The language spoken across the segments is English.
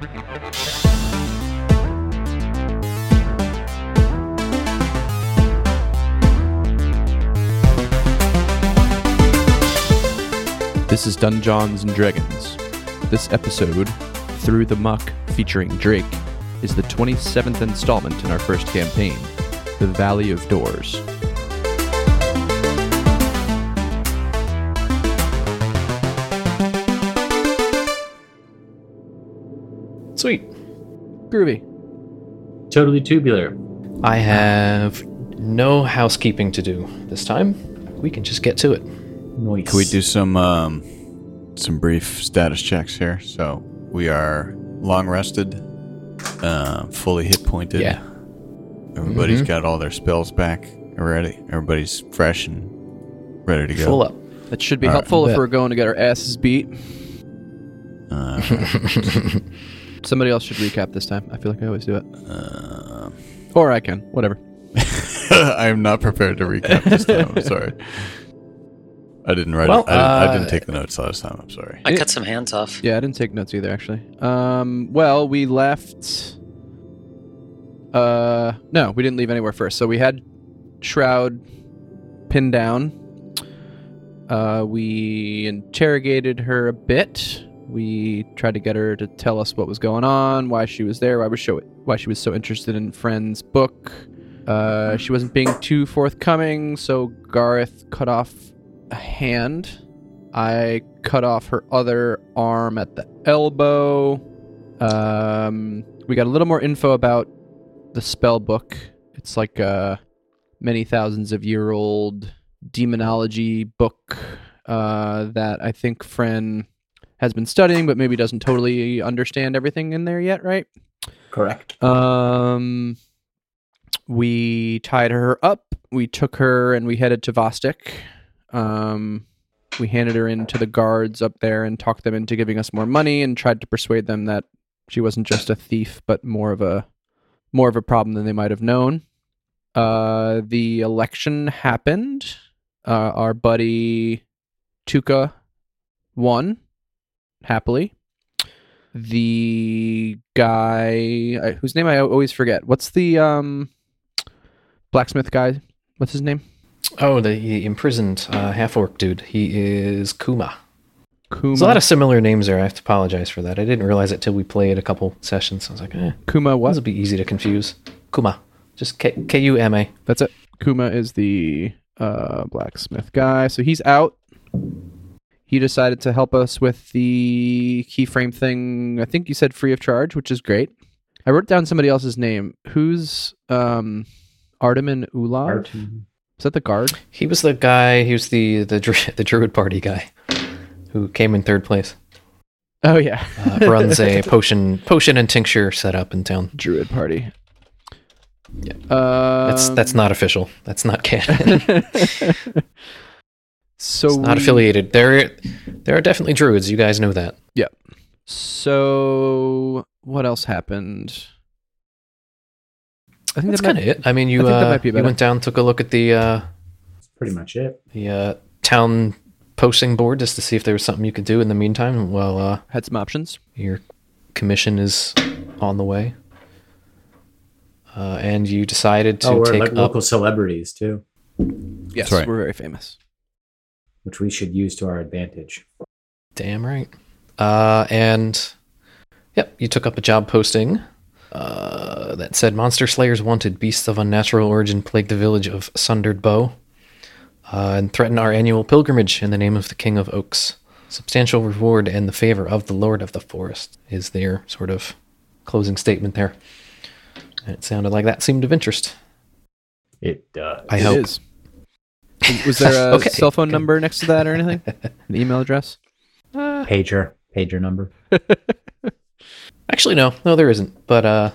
This is Dunjawns and Dreygins. This episode, Through the Muck, featuring Drake, is the 27th installment in our first campaign, The Valley of Doors. Sweet. Groovy. Totally tubular. I have no housekeeping to do this time. We can just get to it. Noise. Can we do some um, some brief status checks here? So we are long rested, uh, fully hit pointed. Yeah. Everybody's Mhm. got all their spells back already. Everybody's fresh and ready to go. Full up. That should be All right. helpful if we're going to get our asses beat. Uh, Somebody else should recap this time. I feel like I always do it. uh, Or I can. Whatever. I am not prepared to recap this time. I'm sorry. I didn't write Well, it. I, didn't, I uh, didn't take the notes last time. I'm sorry. I cut some hands off. Yeah, I didn't take notes either, actually. Um, well, we left. Uh, no, we didn't leave anywhere first. So we had Shroud pinned down. Uh, we interrogated her a bit. We tried to get her to tell us what was going on, why she was there, why was show why she was so interested in Fren's book. Uh, she wasn't being too forthcoming, so Gareth cut off a hand. I cut off her other arm at the elbow. Um, we got a little more info about the spell book. It's like a many thousands of year old demonology book uh, that I think Fren has been studying, but maybe doesn't totally understand everything in there yet, right? Correct. Um, we tied her up. We took her and we headed to Vostok. Um, we handed her in to the guards up there and talked them into giving us more money and tried to persuade them that she wasn't just a thief, but more of a more of a problem than they might have known. Uh, the election happened. Uh, our buddy Tuka won happily the guy whose name I always forget. What's the um blacksmith guy? What's his name? Oh, the, imprisoned uh, half orc dude. He is Kuma. Kuma. There's a lot of similar names there. I have to apologize for that. I didn't realize it till we played a couple sessions. I was like, eh, Kuma. this What? will be easy to confuse. Kuma. Just K K U M A. That's it. Kuma is the uh, blacksmith guy. So he's out. He decided to help us with the keyframe thing. I think you said free of charge, which is great. I wrote down somebody else's name. Who's um, Artemin Ulov? Art. Is that the guard? He was the guy. He was the the dru- the druid party guy who came in third place. Oh yeah, Uh, runs a potion potion and tincture setup in town. druid party. Yeah. Uh, That's that's not official. That's not canon. So it's not we- affiliated. There there are definitely druids. You guys know that. Yeah. So what else happened? I think That's that kind of it. I mean, you I uh, you went down, took a look at the uh, That's pretty much it. the uh, town posting board just to see if there was something you could do in the meantime Well, uh, had some options. your commission is on the way. Uh, and you decided to oh, we're take like up. local celebrities too, Yes, right. we're very famous. Which we should use to our advantage. Damn right. Uh, and yep, you took up a job posting uh, that said Monster Slayers wanted beasts of unnatural origin plague the village of Sundered Bow uh, and threaten our annual pilgrimage in the name of the King of Oaks. Substantial reward and the favor of the Lord of the Forest is their sort of closing statement there. And it sounded like that seemed of interest. It does. I It hope. is. Was there a Okay, cell phone number next to that or anything? An email address? Uh, pager pager number. actually, no, no, there isn't. But uh,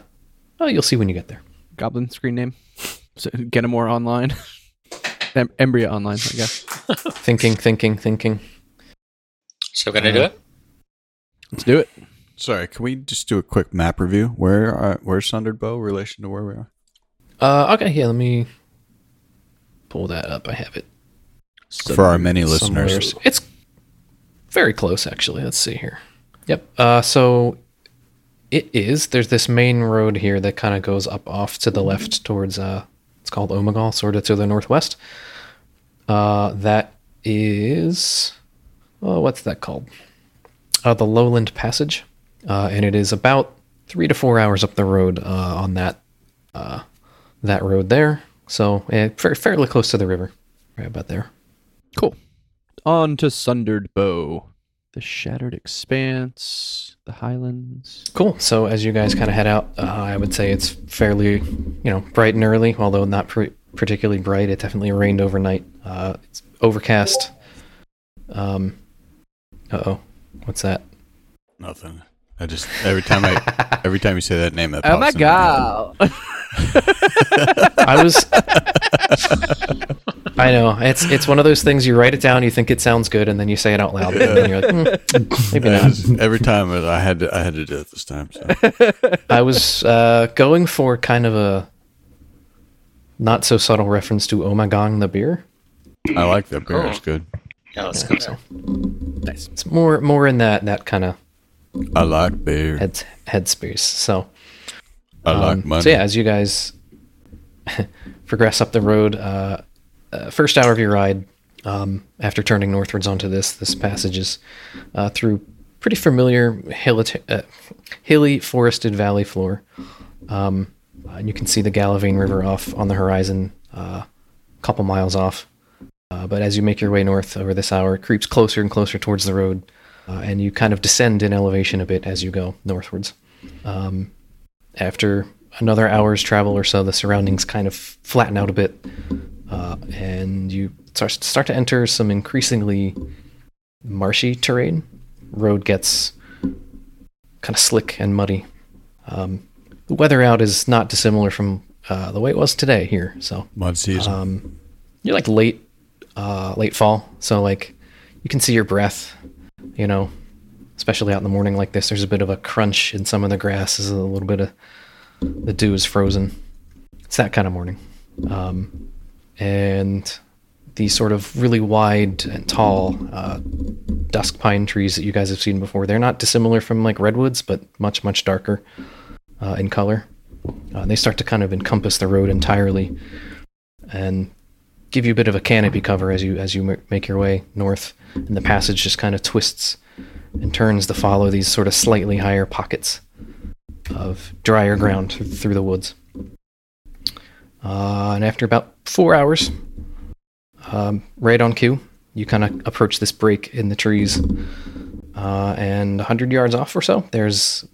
well, you'll see when you get there. Goblin screen name? So, get him more online. em- Embria online, I guess. Thinking, thinking, thinking. So can I do Uh, it? Let's do it. Sorry, can we just do a quick map review? Where are, where's Sundered Bow relation to where we are? Uh, okay, yeah, let me pull that up. I have it For our many listeners, It's very close, actually. Let's see here. Yep. Uh, so it is. There's this main road here that kind of goes up off to the left towards uh it's called Omegal, sort of to the northwest. Uh that is oh what's that called? Uh the Lowland Passage. Uh and it is about three to four hours up the road uh on that uh that road there. So fa- fairly close to the river. Right about there. Cool. On to Sundered Bow. The Shattered Expanse, the Highlands. Cool. So as you guys kind of head out, uh, I would say it's fairly, you know, bright and early. Although not pr- particularly bright, it definitely rained overnight. Uh, it's overcast. Um. Uh oh. What's that? Nothing. I just every time I every time you say that name, that Oh my pops in head. god! I was. I know it's it's one of those things. You write it down, you think it sounds good, and then you say it out loud, and then you're like, "Hmm, maybe not. every time I had to I had to do it this time. So. I was uh, going for kind of a not so subtle reference to Ommegang the beer. I like that beer. Cool. It's good. Yeah, let's go there. nice. It's more more in that that kind of I like beer. head headspace. So, I like um, money. so yeah, as you guys progress up the road, uh, uh, first hour of your ride, um, after turning northwards onto this this passage is uh, through pretty familiar hilly, uh, hilly forested valley floor. Um, and you can see the Galavane River off on the horizon, uh, a couple miles off. Uh, but as you make your way north over this hour, it creeps closer and closer towards the road, uh, and you kind of descend in elevation a bit as you go northwards. Um, after another hour's travel or so, the surroundings kind of flatten out a bit, uh, and you start start to enter some increasingly marshy terrain. Road gets kind of slick and muddy. Um, the weather out is not dissimilar from uh, the way it was today here. So Mud season. um, you're like late, uh, late fall, so like you can see your breath. You know, especially out in the morning like this. There's a bit of a crunch in some of the grass. There's a little bit of the dew is frozen. It's that kind of morning, um, and these sort of really wide and tall uh, dusk pine trees that you guys have seen before. They're not dissimilar from like redwoods, but much much darker uh, in color. Uh, they start to kind of encompass the road entirely, and give you a bit of a canopy cover as you as you make your way north. And the passage just kind of twists and turns to follow these sort of slightly higher pockets of drier ground through the woods. Uh, and after about four hours, um, right on cue, you kind of approach this break in the trees. Uh, and 100 yards off or so, there's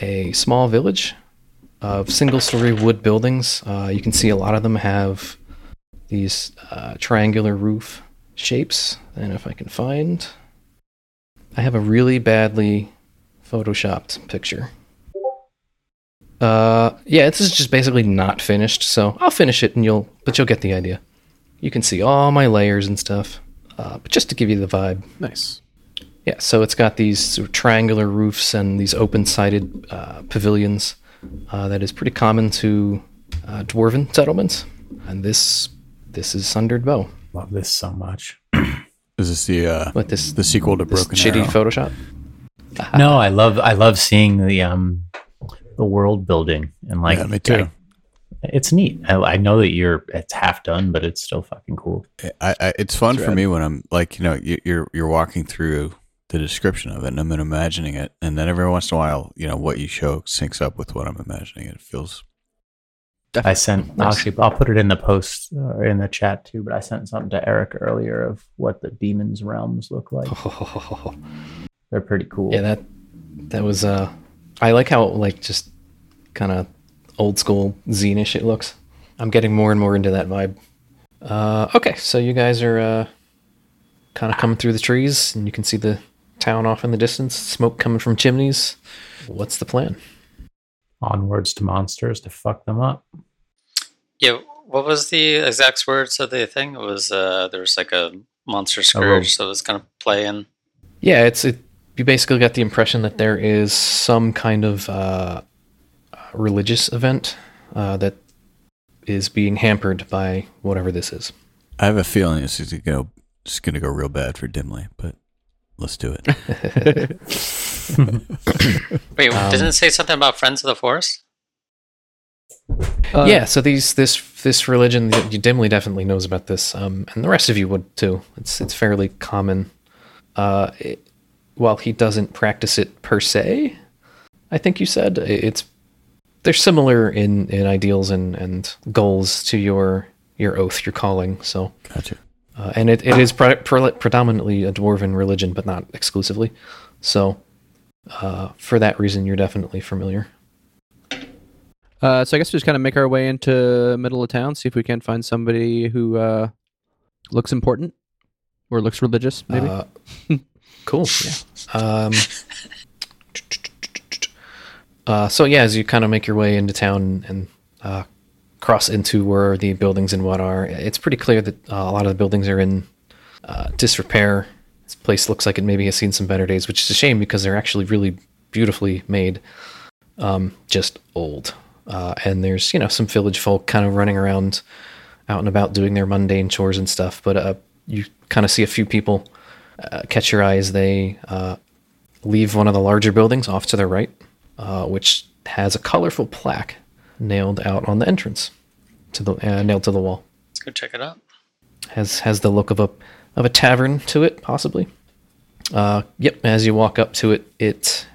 a small village of single story wood buildings. Uh, you can see a lot of them have these uh, triangular roof shapes. And if I can find, I have a really badly photoshopped picture. Uh, yeah, this is just basically not finished, so I'll finish it and you'll, but you'll get the idea. You can see all my layers and stuff, uh, but just to give you the vibe. Nice. Yeah, so it's got these sort of triangular roofs and these open-sided uh, pavilions uh, that is pretty common to uh, dwarven settlements, and this this is Sundered Bow. Love this so much. Is this the uh, What this the sequel to this Broken shitty Arrow? Photoshop? no, I love I love seeing the um the world building and like yeah, me too. it's neat. I, I know that you're it's half done, but it's still fucking cool. I, I, it's fun That's for rad. me when I'm like, you know, you, you're you're walking through the description of it, and I'm imagining it, and then every once in a while, you know, what you show syncs up with what I'm imagining. It feels I sent Nice. actually I'll put it in the post or in the chat too, but I sent something to Eric earlier of what the demons realms look like. They're pretty cool. yeah, that that was uh, I like how like just kind of old school zine-ish it looks. I'm getting more and more into that vibe. Uh, okay, so you guys are uh, kind of coming through the trees, and you can see the town off in the distance. Smoke coming from chimneys. What's the plan? Onwards to monsters to fuck them up. Yeah, what was the exact words of the thing? It was uh, there was like a monster rogue. scourge that was gonna play in. Yeah, it's it. You basically got the impression that there is some kind of uh, religious event uh, that is being hampered by whatever this is. I have a feeling this is gonna go, it's gonna go real bad for Dimly, but let's do it. Wait, Um, didn't it say something about Friends of the Forest? Uh, yeah, so these this this religion, you Dimly definitely knows about this, um, and the rest of you would too. It's it's fairly common. Uh, it, while he doesn't practice it per se, I think you said it's they're similar in, in ideals and, and goals to your your oath, your calling. So, Gotcha. Uh, and it, it is pre- pre- predominantly a dwarven religion, but not exclusively. So, uh, for that reason, you're definitely familiar. Uh, so I guess we just kind of make our way into middle of town, see if we can find somebody who uh, looks important or looks religious, maybe. Uh, cool. Yeah. Um, uh, so yeah, as you kind of make your way into town and uh, cross into where the buildings and what are, it's pretty clear that uh, a lot of the buildings are in uh, disrepair. This place looks like it maybe has seen some better days, which is a shame because they're actually really beautifully made. Um, just old. Uh, and there's you know some village folk kind of running around out and about doing their mundane chores and stuff. But uh, you kind of see a few people uh, catch your eye as they uh, leave one of the larger buildings off to their right, which has a colorful plaque nailed out on the entrance to the uh, nailed to the wall. Let's go check it out. Has has the look of a of a tavern to it, possibly. Uh, yep. As you walk up to it, it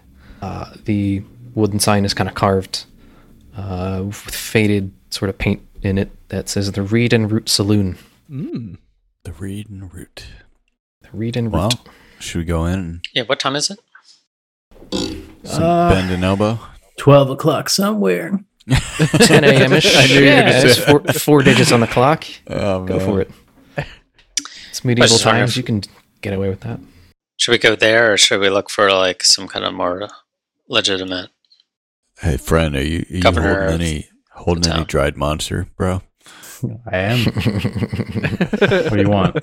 uh, the wooden sign is kind of carved uh, with faded sort of paint in it that says the Reed and Root Saloon. Mm. The reed and root. The Reed and Root. Well, should we go in Yeah, what time is it? some Uh, bend and elbow? 12 o'clock somewhere. 10 a.m. ish. I knew you were gonna yeah, say four, four digits on the clock. Oh, Go man. for it. It's medieval times. if- You can get away with that. Should we go there or should we look for like some kind of more legitimate? Hey, friend, are you, are you holding any holding any dried monster, bro? I am. what do you want?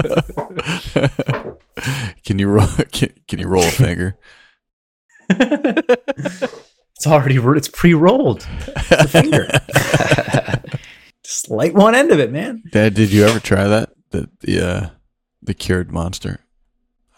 can you roll? Can, can you roll a finger? It's already ro- it's pre-rolled. It's a finger. Just light one end of it, man. Dad, did you ever try that? The the uh, the cured monster.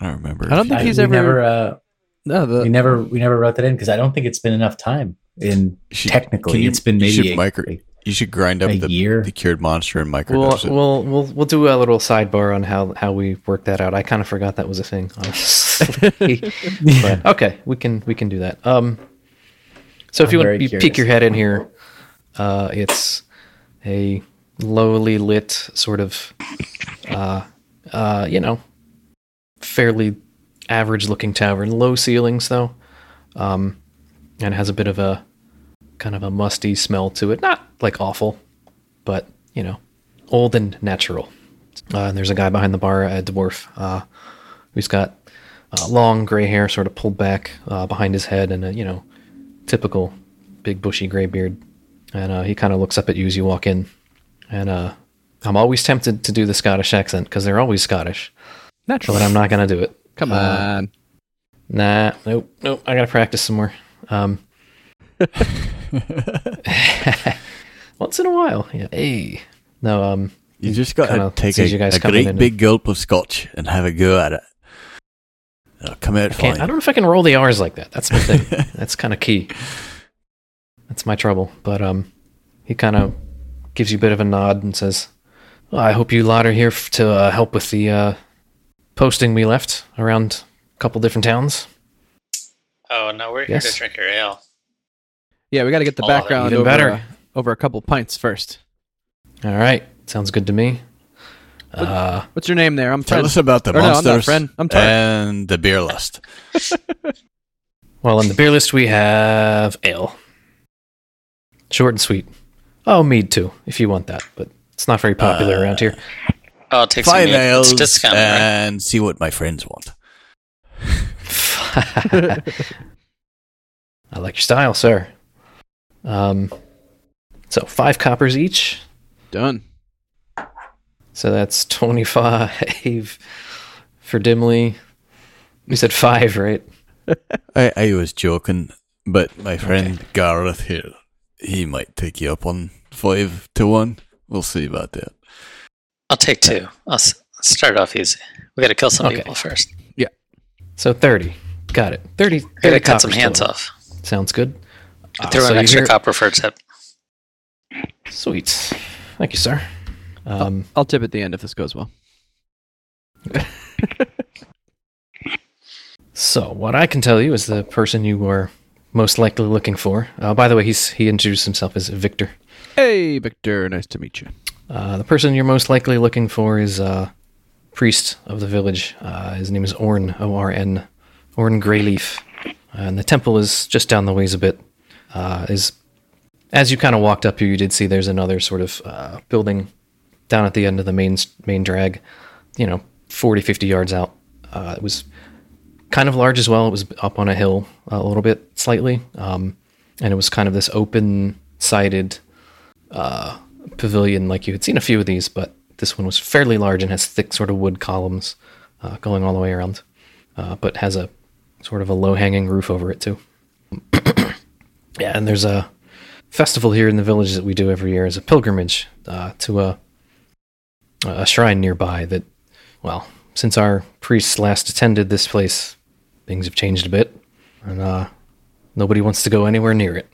I don't remember. I don't think I- he's we ever. never uh, no, the, we never we never wrote that in because I don't think it's been enough time. In should- technically, can you- it's been you should maybe a, micro- You should grind up the, year. the cured monster and We'll, we'll we'll we'll do a little sidebar on how how we work that out. I kind of forgot that was a thing, honestly. but okay, we can we can do that. Um, so if I'm you want to peek your head in here, uh, it's a lowly lit sort of, uh, uh, you know, fairly average looking tavern. Low ceilings though, um, and has a bit of a kind of a musty smell to it. Not like awful, but you know, old and natural. Uh, and there's a guy behind the bar, a dwarf, uh, who's got uh, long gray hair, sort of pulled back uh, behind his head, and a you know, typical big bushy gray beard. And uh, he kind of looks up at you as you walk in. And uh, I'm always tempted to do the Scottish accent because they're always Scottish, naturally. but I'm not gonna do it. Come uh, on. Nah, nope, nope. I gotta practice some more. Um, once in a while, yeah. Hey, no, um, you just got to take a, you guys a coming in great and- big gulp of scotch and have a go at it. It'll come out I can't. I don't know if I can roll the R's like that. That's my thing. That's kind of key. That's my trouble. But um, he kind of gives you a bit of a nod and says, well, "I hope you lot are here f- to uh, help with the uh, posting we left around a couple different towns." Oh no, we're here to drink your ale. Yeah, we got to get the Oh, background over, better. uh, over a couple pints first. All right, sounds good to me. Uh, What's your name there? I'm Tell Fred. us about the Or no, I'm not monsters friend. I'm Tark. and the beer lust. well, on the beer list we have ale, short and sweet. Oh, mead too, if you want that, but it's not very popular Uh, around here. I'll take some. Fine ales It's discounted, right? and see what my friends want. I like your style, sir. Um, so five coppers each. Done. So that's twenty-five for Dimly. You said five, right? I, I was joking, but my friend Gareth here, he might take you up on five to one. We'll see about that. I'll take two. I'll s- start off easy. We got to kill some Okay. people first. Yeah. So thirty. Got it. 30, 30 Gotta cut some hands total. off. Sounds good. Uh, Throw so an you extra hear- copper for a tip. Sweet. Thank you, sir. Um, I'll tip at the end if this goes well. so what I can tell you is the person you were most likely looking for. Uh, by the way, he's he introduced himself as Victor. Hey, Victor. Nice to meet you. Uh, the person you're most likely looking for is uh, priest of the village. Uh, his name is Orn, O R N, Orn Greyleaf, and the temple is just down the ways a bit. Uh, is as you kind of walked up here, you did see there's another sort of uh, building down at the end of the main main drag. You know, 40, 50 yards out. Uh, it was kind of large as well. It was up on a hill a little bit, slightly, um, and it was kind of this open-sided pavilion like you had seen a few of these, but this one was fairly large and has thick sort of wood columns uh, going all the way around, uh, but has a sort of a low hanging roof over it too. yeah, and there's a festival here in the village that we do every year as a pilgrimage uh, to a a shrine nearby. That well, since our priests last attended this place, things have changed a bit, and uh, nobody wants to go anywhere near it.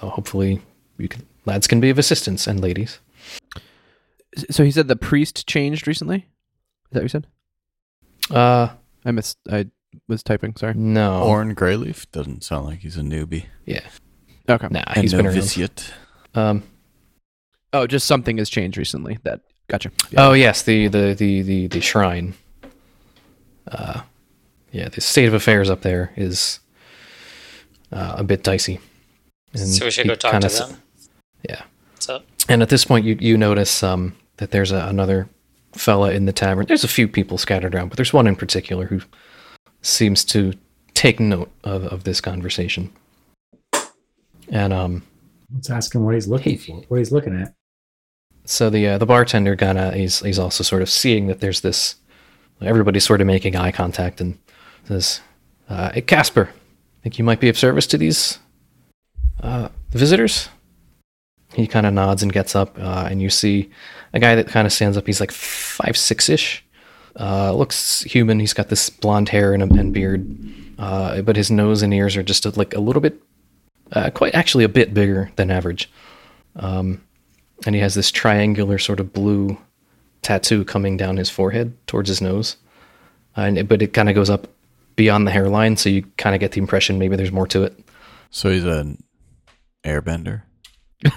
So hopefully, you can lads can be of assistance and ladies. So he said the priest changed recently. Is that what you said? Uh, I missed. I was typing. Sorry. no. Orn Greyleaf doesn't sound like he's a newbie. yeah. Okay. Nah, A he's been around. novitiate. Um, Oh, just something has changed recently. That gotcha. Oh yes, the the the the, the shrine. Uh, yeah, the state of affairs up there is uh, a bit dicey. And So we should go talk kinda to s- them. Yeah, What's up? and at this point, you you notice um, that there's a, another fella in the tavern. There's a few people scattered around, but there's one in particular who seems to take note of, of this conversation. And um, Let's ask him what he's looking Hey. for. What he's looking at. So the uh, the bartender kind of he's he's also sort of seeing that there's this everybody's sort of making eye contact and says, uh, "Hey Casper, think you might be of service to these uh, visitors?" He kind of nods and gets up, uh, and you see a guy that kind of stands up. He's like five six ish, uh, looks human. He's got this blonde hair and, a, and beard, uh, but his nose and ears are just a, like a little bit, quite actually a bit bigger than average. Um, and he has this triangular sort of blue tattoo coming down his forehead towards his nose, and it, but it kind of goes up beyond the hairline, so you kind of get the impression maybe there's more to it. So he's an airbender.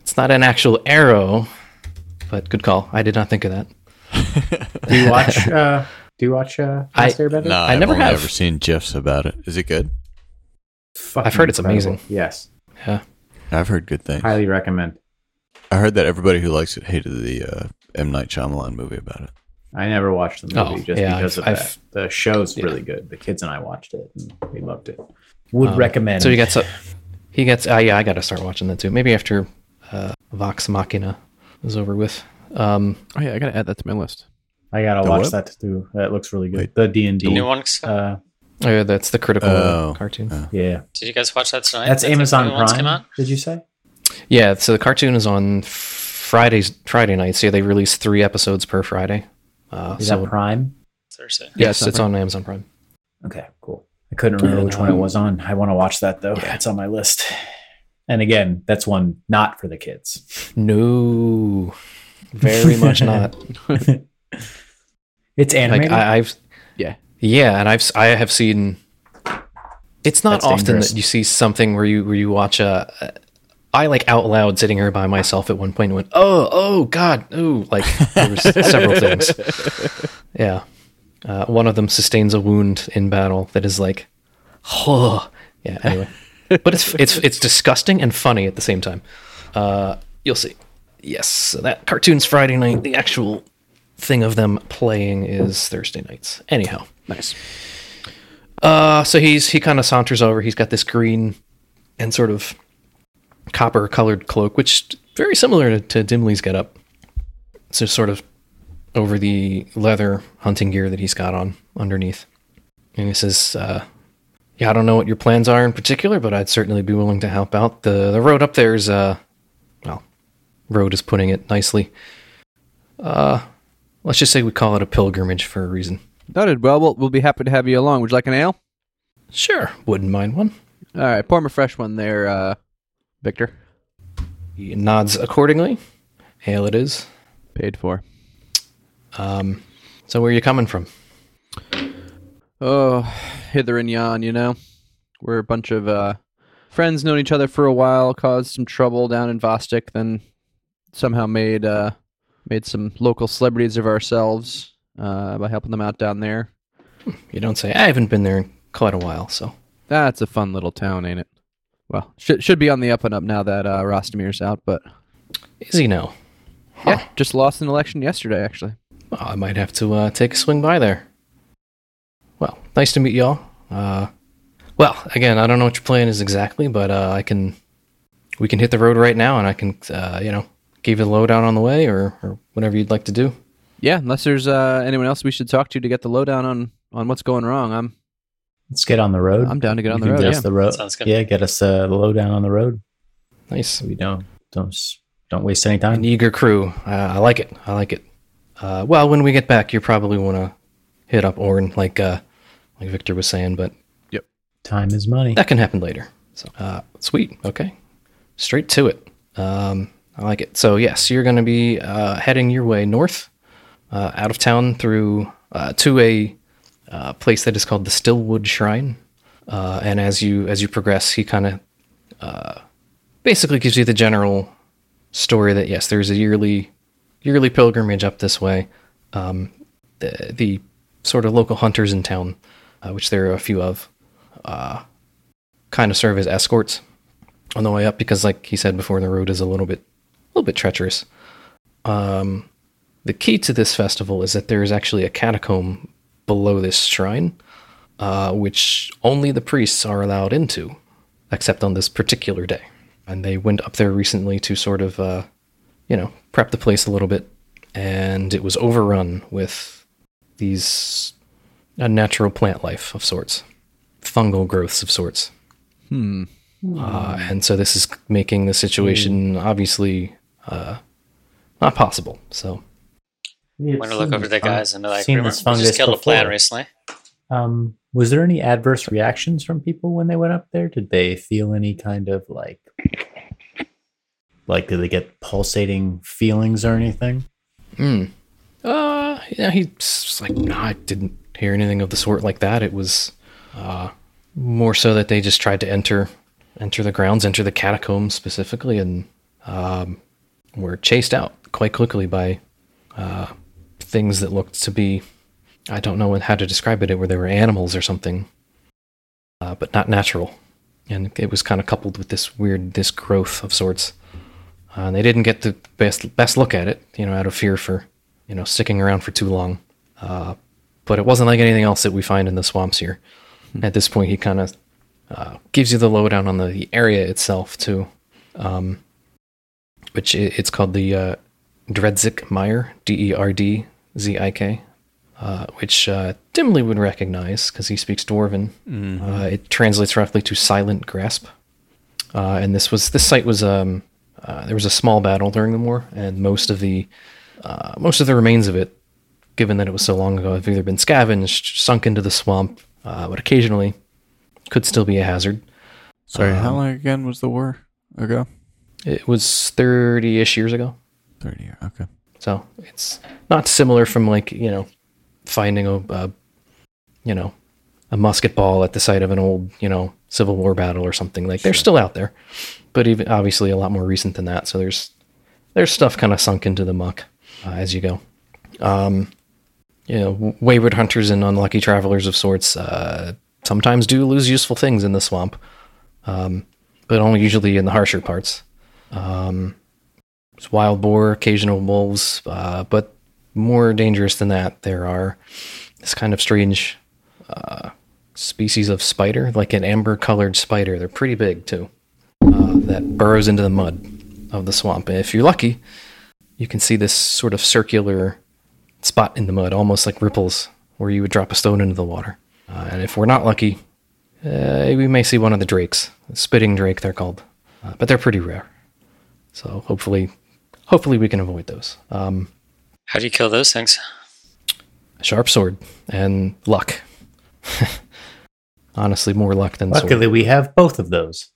It's not an actual arrow, but good call. I did not think of that. Do you watch? uh, do you watch? Uh, I- Airbender? No, I I've never only have. ever seen GIFs about it. Is it good? Fucking I've heard it's incredible. amazing. Yes, Yeah, I've heard good things. highly recommend. I heard that everybody who likes it hated the uh, M Night Shyamalan movie about it. I never watched the movie Oh, just yeah, because I've- of I've- that. The show's yeah. really good. The kids and I watched it, and we loved it. Would Um, recommend. So he gets up. He gets. Uh, yeah, I got to start watching that too. Maybe after uh, Vox Machina is over with. Um, Oh yeah, I gotta add that to my list. I gotta watch what? that too. That looks really good. Wait. the D and The new D. one. Uh, oh, that's the critical Oh, cartoon. uh. yeah, Did you guys watch that tonight? that's I think the Amazon new came Prime. out? Did you say? Yeah, so the cartoon is on Fridays, Friday nights. Yeah, they release three episodes per Friday. Uh, Is so that Prime? Thursday. yes, Yeah, it's on Amazon Prime. Okay, cool. I couldn't remember which one it Um, was on. I want to watch that though. It's on my list. And again, that's one not for the kids. No, very much not. It's animated. Like I, I've Yeah. Yeah, and I've I have seen. It's not That's often dangerous. that you see something where you where you watch a. I like out loud sitting here by myself at one point and went, oh, oh, God, oh, like there was several things. Yeah. Uh, one of them sustains a wound in battle that is like, oh, yeah. Anyway, but it's it's it's disgusting and funny at the same time. Uh, you'll see. Yes, so that cartoon's Friday night. The actual thing of them playing is Thursday nights. Anyhow, Nice. uh, so he's he kind of saunters over. He's got this green and sort of copper colored cloak, which very similar to, to Dimly's getup. So sort of over the leather hunting gear that he's got on underneath. And he says, uh, "Yeah, I don't know what your plans are in particular, but I'd certainly be willing to help out. the The road up there is, uh, well, road is putting it nicely. Uh, let's just say we call it a pilgrimage for a reason. Noted. Well, well, we'll be happy to have you along. Would you like an ale? Sure, wouldn't mind one. All right, pour him a fresh one there, uh, Victor. He nods accordingly. Ale it is. Paid for. Um, so where are you coming from? Oh, hither and yon, you know. We're a bunch of uh, friends, known each other for a while, caused some trouble down in Vostok, then somehow made uh, made some local celebrities of ourselves uh, by helping them out down there. You don't say. I haven't been there in quite a while, so That's a fun little town, ain't it? Well, should should be on the up and up now that uh, out, but is he now? yeah, just lost an election yesterday, actually. Well, I might have to uh, take a swing by there. Well, nice to meet y'all. Uh, well, again, I don't know what your plan is exactly, but uh, I can, we can hit the road right now, and I can, uh, you know, give you the lowdown on the way, or, or whatever you'd like to do. Yeah, unless there's uh, anyone else we should talk to to get the lowdown on on what's going wrong, I'm Let's get on the road. I'm down to get on You the road. Get Yeah. the road. Sounds good. Yeah, get us uh, the lowdown on the road. Nice, we don't don't don't waste any an time. eager crew. Uh, I like it. I like it. Uh, well, when we get back, you probably want to hit up Orn, like uh, like Victor was saying, but yep, Time is money. that can happen later. So, uh, sweet. Okay. Straight to it. Um, I like it. So, yes, you're going to be uh, heading your way north, uh, out of town through uh, to a uh, place that is called the Stillwood Shrine. Uh, and as you as you progress, he kind of uh, basically gives you the general story that yes, there's a yearly yearly pilgrimage up this way. Um, the the sort of local hunters in town, uh, which there are a few of, kind of serve as escorts on the way up because, like he said before, the road is a little bit, a little bit treacherous. Um, the key to this festival is that there is actually a catacomb below this shrine, uh, which only the priests are allowed into, except on this particular day. And they went up there recently to sort of, uh, you know, prep the place a little bit, and it was overrun with these unnatural plant life of sorts, fungal growths of sorts. Hmm. Uh, and so this is making the situation obviously uh, not possible. So We have Want to look over the fun- guys and be like, seen remember, this fungus just killed a plant recently. Um, was there any adverse reactions from people when they went up there? Did they feel any kind of like, like did they get pulsating feelings or anything? Mm. Uh, yeah, he's like, no, I didn't hear anything of the sort like that. It was uh, more so that they just tried to enter, enter the grounds, enter the catacombs specifically, and um, were chased out quite quickly by uh, things that looked to be, I don't know how to describe it, where they were animals or something, uh, but not natural. And it was kind of coupled with this weird, this growth of sorts. Uh, and they didn't get the best best look at it, you know, out of fear for, you know, sticking around for too long. Uh, but it wasn't like anything else that we find in the swamps here. At this point, he kind of uh, gives you the lowdown on the, the area itself too, um, which i it's called the uh, Derdzik Meyer, D E R D Z I K, uh, which uh, Dimly would recognize because he speaks Dwarven. Uh, it translates roughly to Silent Grasp. Uh, and this was this site was um, uh, there was a small battle during the war, and most of the uh, most of the remains of it, given that it was so long ago, have either been scavenged, sunk into the swamp, uh, but occasionally could still be a hazard. Sorry, how Um, long again was the war ago? It was thirty-ish years ago, 30 years. Okay. So it's not similar from like you know finding a, a you know a musket ball at the site of an old you know Civil War battle or something. Like they're still out there, but even obviously a lot more recent than that. So there's there's stuff kind of sunk into the muck uh, as you go. Um, you know, wayward hunters and unlucky travelers of sorts uh, sometimes do lose useful things in the swamp, um, but only usually in the harsher parts. Um, it's wild boar, occasional wolves, uh, but more dangerous than that, there are this kind of strange uh, species of spider, like an amber-colored spider. They're pretty big too. Uh, that burrows into the mud of the swamp. And if you're lucky, you can see this sort of circular spot in the mud, almost like ripples, where you would drop a stone into the water. Uh, and if we're not lucky, uh, we may see one of the drakes, spitting drake, they're called, uh, but they're pretty rare. So hopefully, hopefully we can avoid those. Um, How do you kill those things? sharp sword, and luck. Honestly, more luck than sword. Luckily, we have both of those.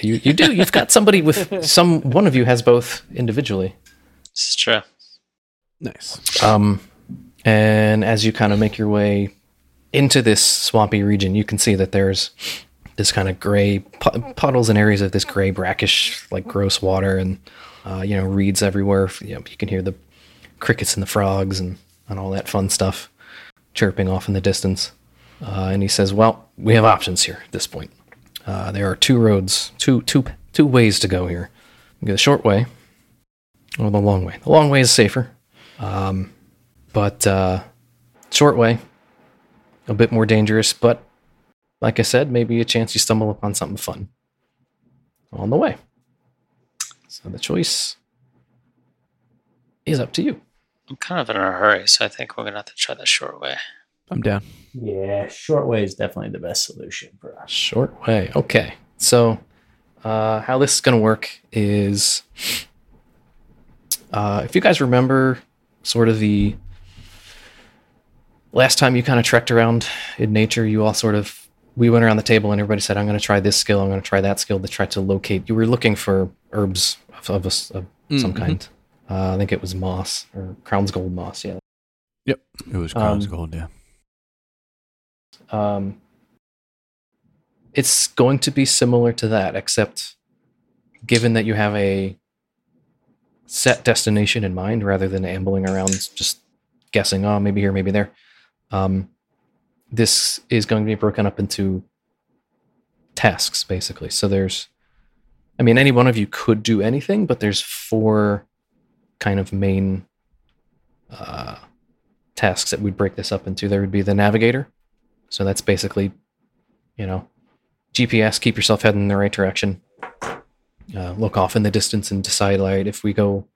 You you do. You've got somebody with some. One of you has both individually. This is true. Nice. Um, and as you kind of make your way into this swampy region, you can see that there's this kind of gray pu- puddles and areas of this gray, brackish, like gross water, and uh, you know reeds everywhere. You, know, you can hear the crickets and the frogs and and all that fun stuff chirping off in the distance. Uh, and he says, "Well, we have options here at this point. Uh, there are two roads, two two two ways to go here. You go the short way, or the long way. The long way is safer, um, but uh, short way, a bit more dangerous. But like I said, maybe a chance you stumble upon something fun on the way. So the choice is up to you. I'm kind of in a hurry, so I think we're gonna have to try the short way. I'm down. Yeah, short way is definitely the best solution for us. Short way. Okay. So, uh, how this is going to work is uh, if you guys remember sort of the last time you kind of trekked around in nature, you all sort of, we went around the table and everybody said, I'm going to try this skill, I'm going to try that skill to try to locate. You were looking for herbs of, of, a s- of some Mhm. kind. Uh, I think it was moss or Crown's Gold moss. Yeah. Yep. It was Crown's Um, Gold, yeah. Um, it's going to be similar to that, except given that you have a set destination in mind rather than ambling around just guessing, oh, maybe here, maybe there. Um, this is going to be broken up into tasks, basically. So there's, I mean, any one of you could do anything, but there's four kind of main uh, tasks that we'd break this up into. There would be the navigator, so that's basically, you know, GPS, keep yourself heading in the right direction. Uh, look off in the distance and decide, like, if we go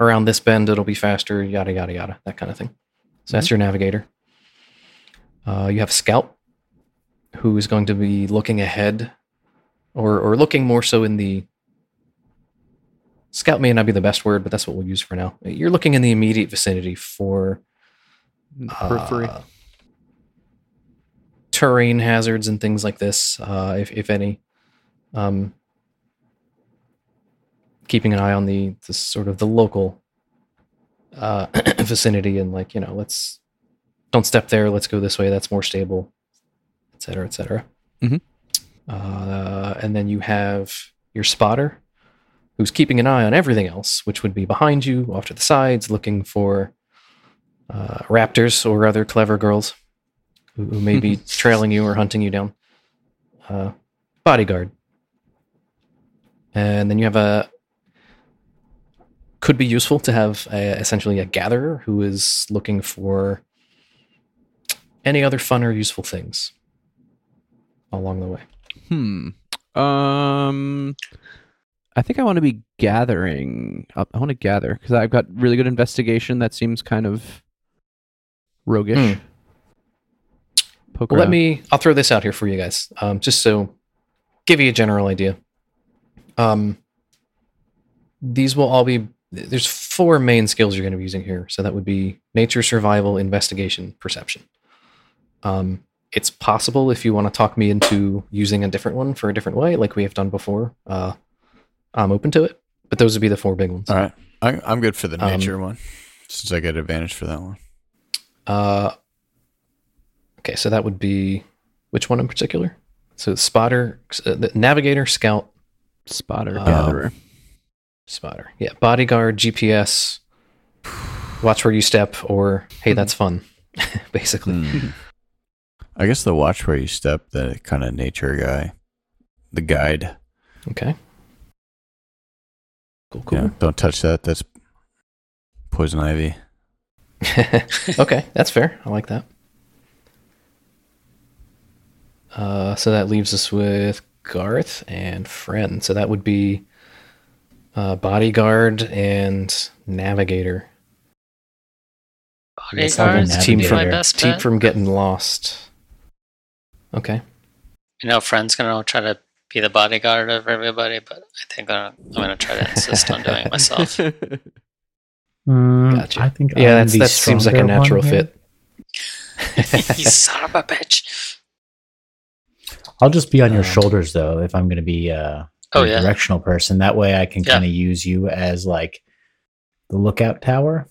around this bend, it'll be faster, yada, yada, yada, that kind of thing. So that's your navigator. Uh, you have Scout, who is going to be looking ahead or, or looking more so in the. Scout may not be the best word, but that's what we'll use for now. You're looking in the immediate vicinity for Periphery. uh, terrain hazards and things like this, uh, if, if any. Um, keeping an eye on the, the sort of the local uh, vicinity and like you know let's don't step there let's go this way that's more stable et cetera et cetera Mhm. Uh, and then you have your spotter who's keeping an eye on everything else which would be behind you off to the sides looking for uh, raptors or other clever girls who, who may be trailing you or hunting you down. Uh, bodyguard. And then you have a. Could be useful to have a, essentially a gatherer who is looking for any other fun or useful things along the way. Hmm. Um, I think I want to be gathering. I want to gather because I've got really good investigation. That seems kind of roguish. Hmm. Well, let me. I'll throw this out here for you guys, um, just so give you a general idea. Um, these will all be. There's four main skills you're going to be using here. So that would be nature, survival, investigation, perception. Um, it's possible if you want to talk me into using a different one for a different way, like we have done before. Uh, I'm open to it, but those would be the four big ones. All right. I, I'm good for the Um, nature one since I get advantage for that one. Uh, okay, so that would be which one in particular? So spotter, uh, the navigator, scout, spotter Um, gatherer. spotter. Yeah, bodyguard, GPS, watch where you step, or hey, that's fun, basically. Hmm. I guess the watch where you step, the kind of nature guy, the guide. Okay. Cool, cool. Yeah, don't touch that. That's poison ivy. okay, that's fair. I like that. Uh, so that leaves us with Garth and Fren. So that would be uh, bodyguard and navigator. Yes, I'll go Bodyguards navigator. Team would be from my best team bet. from getting lost. Okay. You know, Fren's gonna try to be the bodyguard of everybody, but I think I'm, I'm gonna try to insist on doing it myself. Mm, Gotcha. I think Yeah, I'm that's the that seems like a natural fit. you son of a bitch. I'll just be on your Um, shoulders though if I'm going to be uh, Oh a yeah. directional person. That way I can Yeah. kind of use you as like the lookout tower.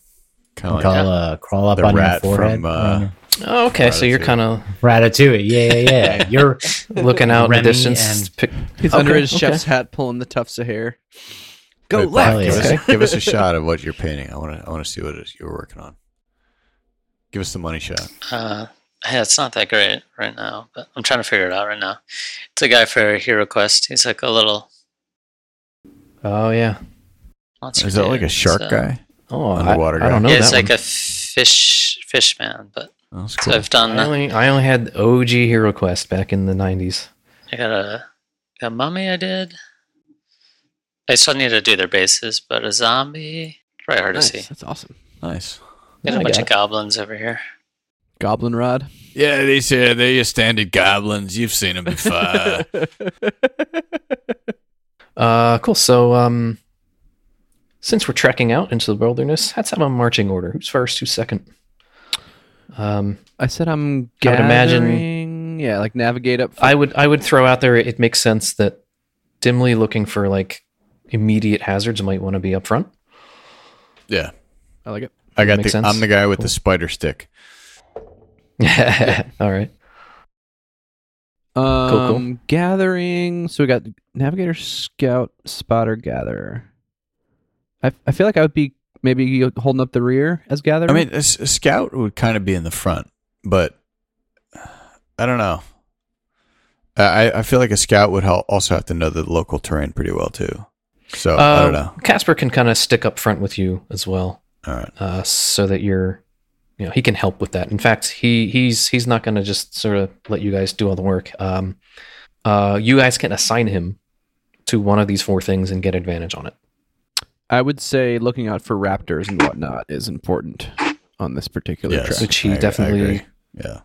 Kind of like call, uh, crawl up the on your rat forehead. from, uh, around your- Oh, okay, so you're kind of Ratatouille. Yeah, yeah, yeah. You're looking out in the distance. and- pick- He's Okay, under his okay. chef's hat, pulling the tufts of hair. Go Wait, left. Give, Okay. us, give us a shot of what you're painting. I want to. I want to see what it is you're working on. Give us the money shot. Uh, yeah, it's not that great right now, but I'm trying to figure it out right now. It's a guy for a HeroQuest. He's like a little Oh yeah. monster. Is that like a shark so- guy? Oh, Underwater I, guy. don't know Yeah, that it's like one. a fish fish man, but that's so. I've done. I only I only had OG HeroQuest back in the '90s. I got a, a mummy. I did. I still need to do their bases, but a zombie probably hard Nice. to see. That's awesome. Nice. Got Yeah, a I bunch got of goblins over here. Goblin rod. Yeah, they say they're your standard goblins. You've seen them before. Uh, cool. So, um, since we're trekking out into the wilderness, let's have a marching order. Who's first? Who's second? Um, I said I'm I would imagine- gathering. Yeah, like navigate up. I would I would throw out there. It makes sense that Dimly looking for like immediate hazards might want to be up front. yeah, I like it. I got the. Makes sense. I'm the guy with Cool. the spider stick. Yeah. All right. Um, cool. Gathering. So we got navigator, scout, spotter, gather. I I feel like I would be maybe holding up the rear as gatherer. I mean, a scout would kind of be in the front, but I don't know. I I feel like a scout would hel- also have to know the local terrain pretty well too. So I Uh, don't know. Kaspar can kind of stick up front with you as well, All right. uh, so that you're, you know, he can help with that. In fact, he he's he's not going to just sort of let you guys do all the work. Um, uh, you guys can assign him to one of these four things and get advantage on it. I would say looking out for raptors and whatnot is important on this particular Yes. track. Which he I- I definitely- agree. Yeah.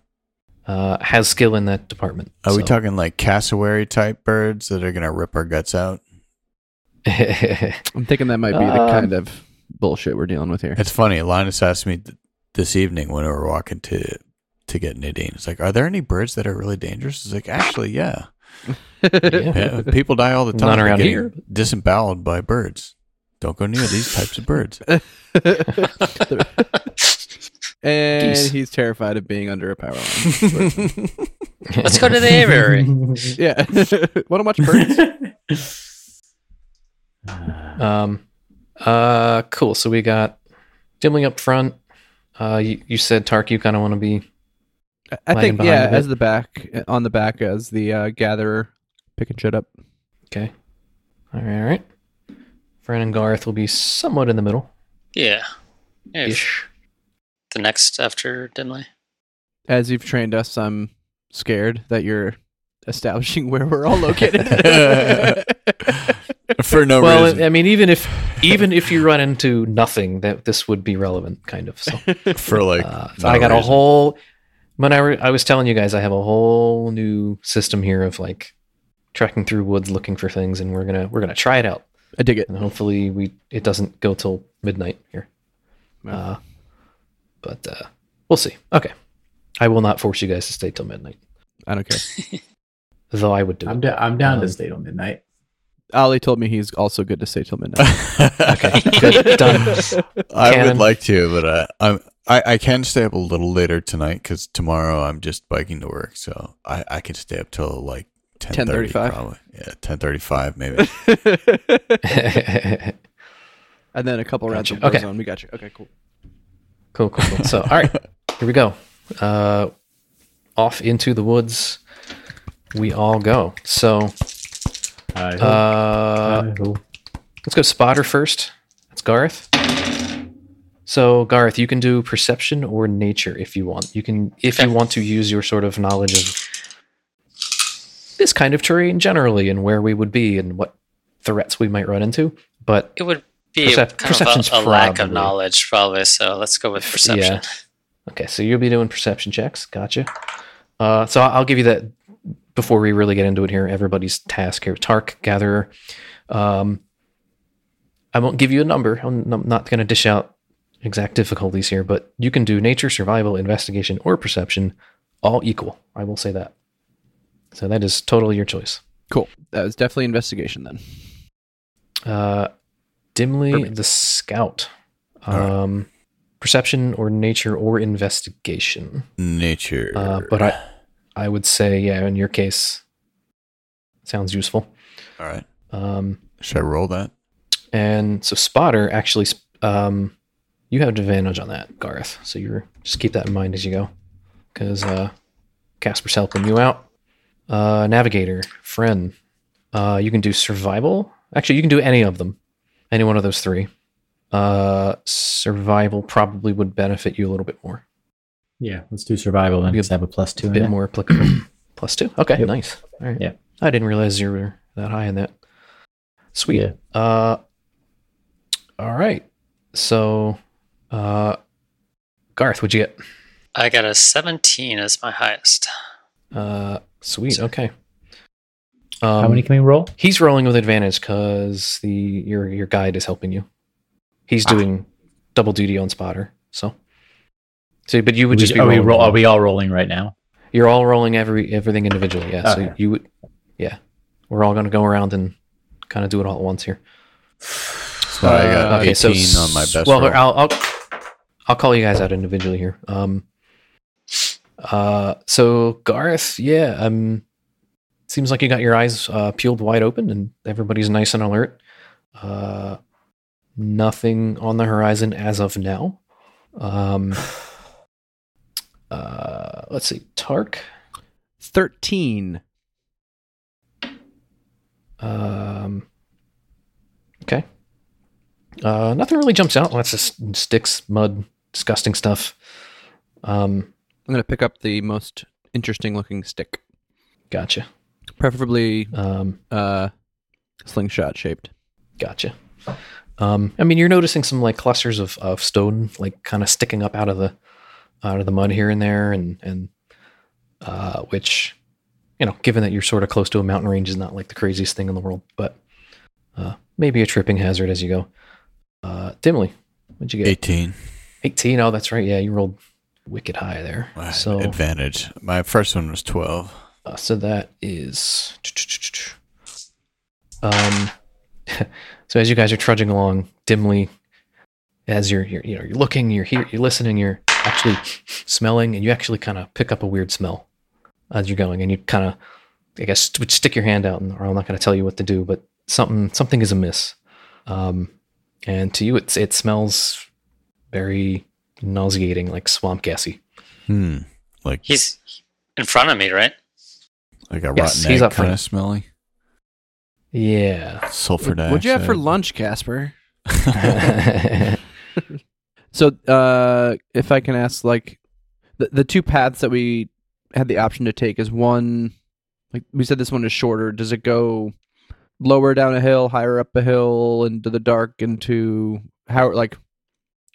Uh, has skill in that department. Are we talking like cassowary type birds that are gonna rip our guts out? I'm thinking that might be the Um, kind of bullshit we're dealing with here. It's funny. Linus asked me th- this evening when we were walking to to get Nadine. It's like, are there any birds that are really dangerous? It's like, actually, yeah. yeah people die all the time. None by around here. Disemboweled by birds. Don't go near these types of birds. and Geese. he's terrified of being under a power line. Let's go to the aviary. yeah. Want to watch birds? Um, uh, cool. So we got Dimly up front. Uh, you, you said Tark, you kind of want to be. I- I think yeah, as the back on the back as the uh, gatherer picking shit up. Okay. All right. All right. Fren and Garth will be somewhat in the middle. Yeah. yeah Ish. the next after Dimly. As you've trained us, I'm scared that you're establishing where we're all located. For no reason. well, reason. I mean, even if even if you run into nothing, that this would be relevant, kind of. So For like, uh, no I got a whole. When I, were, I was telling you guys, I have a whole new system here of like trekking through woods looking for things, and we're gonna we're gonna try it out, I dig it. and hopefully we it doesn't go till midnight here. Uh, but uh, we'll see. Okay, I will not force you guys to stay till midnight, I don't care. though I would do I'm, it. da- I'm down Um, to stay till midnight. Ali told me he's also good to stay till midnight. Okay, good, done. I Cannon. would like to, but uh, I'm I, I can stay up a little later tonight because tomorrow I'm just biking to work, so I, I can stay up till like ten thirty 10:35? probably. Yeah, ten thirty five maybe. and then a couple rounds Gotcha. of Okay. Warzone. We got you. Okay, cool. Cool, cool, cool. So, all right, here we go. Uh, off into the woods we all go. So, I hope. uh, I hope. let's go spotter first. That's Garth. So, Garth, you can do perception or nature if you want. You can, if you want to use your sort of knowledge of this kind of terrain generally and where we would be and what threats we might run into. But It would be Percep- kind perception's of a, a lack of knowledge, probably. So let's go with perception. Yeah. Okay, so you'll be doing perception checks. Gotcha. Uh, so I'll give you that before we really get into it here. Everybody's task here. Tark, gatherer. Um, I won't give you a number. I'm not going to dish out exact difficulties here, but you can do nature, survival, investigation, or perception, all equal. I will say that. So that is totally your choice. Cool. That was definitely investigation then. Uh, Dimly Perfect. the Scout. All right. Um, perception or nature or investigation. Nature. Uh, but I, I would say, yeah, in your case, sounds useful. All right. Um, Should I roll that? and so spotter actually, um, you have advantage on that, Garth. So you're just keep that in mind as you go, because uh, Kaspar's helping you out. Uh, navigator, Fren, uh, you can do survival. Actually, you can do any of them, any one of those three. Uh, survival probably would benefit you a little bit more. Yeah, let's do survival then. Be a Because I have a plus two a in bit it. more applicable. Plus two. Okay, Yep. nice. All right. Yeah. I didn't realize you were that high in that. Sweet. Yeah. Uh, all right. So, uh, Garth, what'd you get? I got a 17 as my highest. Uh, sweet. Okay. Um, How many can we roll? He's rolling with advantage because the your your guide is helping you. He's Ah. doing double duty on spotter. So, so but you would We- just be are we rolling roll, along. are we all rolling right now? You're all rolling every everything individually. Yeah. So you would. Yeah. We're all going to go around and kind of do it all at once here. So I got Uh, okay, 18 so on my best Well, roll. I'll, I'll I'll call you guys out individually here. Um. Uh. So Garth, yeah. Um. Seems like you got your eyes uh, peeled wide open, and everybody's nice and alert. Uh. Nothing on the horizon as of now. Um. Uh. Let's see. Tark. 13. Um. Okay. Uh, nothing really jumps out. Lots of sticks, mud, disgusting stuff. Um, I'm going to pick up the most interesting looking stick, gotcha. preferably Um, uh, slingshot shaped. gotcha. Um, I mean, you're noticing some like clusters of, of stone, like kind of sticking up out of the out of the mud here and there, and and uh, which, you know, given that you're sort of close to a mountain range, is not like the craziest thing in the world, but uh, maybe a tripping hazard as you go. Uh, Dimly, what'd you get? 18. 18. Oh, that's right. Yeah, you rolled wicked high there. So, advantage. My first one was 12. uh, so that is. Um, so as you guys are trudging along Dimly, as you're, you're you know you're looking, you're here, you're listening, you're actually smelling, and you actually kind of pick up a weird smell as you're going, and you kind of, I guess, would stick your hand out, and or I'm not going to tell you what to do, but something something is amiss. Um, and to you, it's it smells very nauseating, like swamp gassy. Hmm. Like He's in front of me, right? like a Yes, rotten he's egg up kind front. of smelly. Yeah. Sulfur dioxide. What'd you have for lunch, Kaspar? So, uh, if I can ask, like, the the two paths that we had the option to take is one, like we said, this one is shorter. Does it go lower down a hill, higher up a hill, into the dark, into how like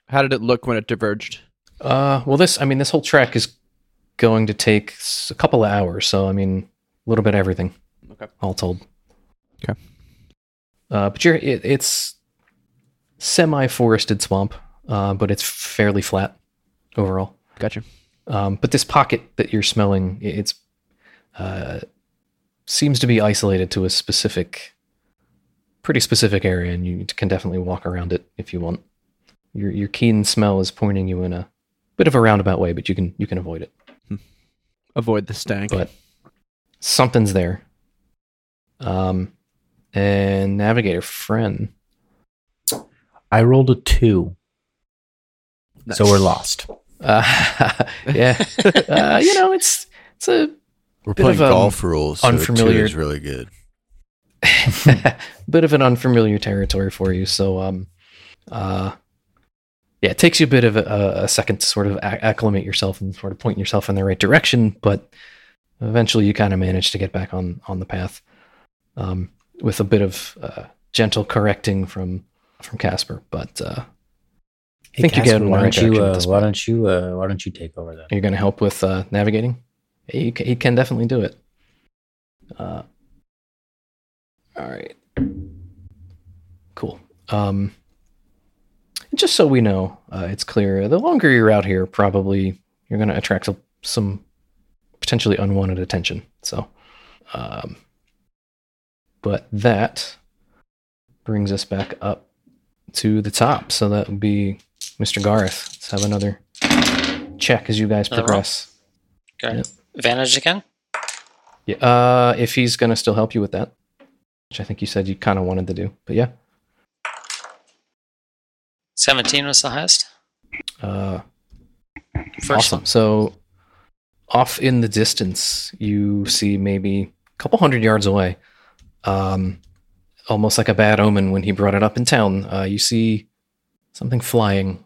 how did it look when it diverged? Uh, well, this, I mean, this whole track is going to take a couple of hours. So, I mean, a little bit of everything. Okay. All told. Okay. Uh, but you're, it, it's semi forested swamp, uh, but it's fairly flat overall. Gotcha. Um, but this pocket that you're smelling, i- it's, uh, seems to be isolated to a specific, pretty specific area, and you can definitely walk around it if you want. Your your keen smell is pointing you in a bit of a roundabout way, but you can you can avoid it. Avoid the stank. But something's there. Um, and navigator Fren. I rolled a two, so we're lost. Uh, yeah, uh, you know it's it's a We're Bit playing golf rules. So unfamiliar- Two is really good. bit of an unfamiliar territory for you. So, um, uh, yeah, it takes you a bit of a, a second to sort of acclimate yourself and sort of point yourself in the right direction, but eventually you kind of manage to get back on on the path um, with a bit of uh, gentle correcting from from Kaspar. But uh, I think you get in the why right don't you? Uh, why don't you? Uh, why don't you take over then? Are going to help with uh, navigating? He can, you can definitely do it. Uh, all right. Cool. Um, just so we know, uh, it's clear. The longer you're out here, probably you're going to attract a- some potentially unwanted attention. So, um, but that brings us back up to the top. So that would be Mr. Garth. Let's have another check as you guys Another roll? progress. Okay. Yep. Advantage again? Yeah, uh, if he's going to still help you with that, which I think you said you kind of wanted to do. But yeah, 17 was the highest. uh, First awesome. So off in the distance, you see maybe a couple hundred yards away, um, almost like a bad omen when he brought it up in town. Uh, you see something flying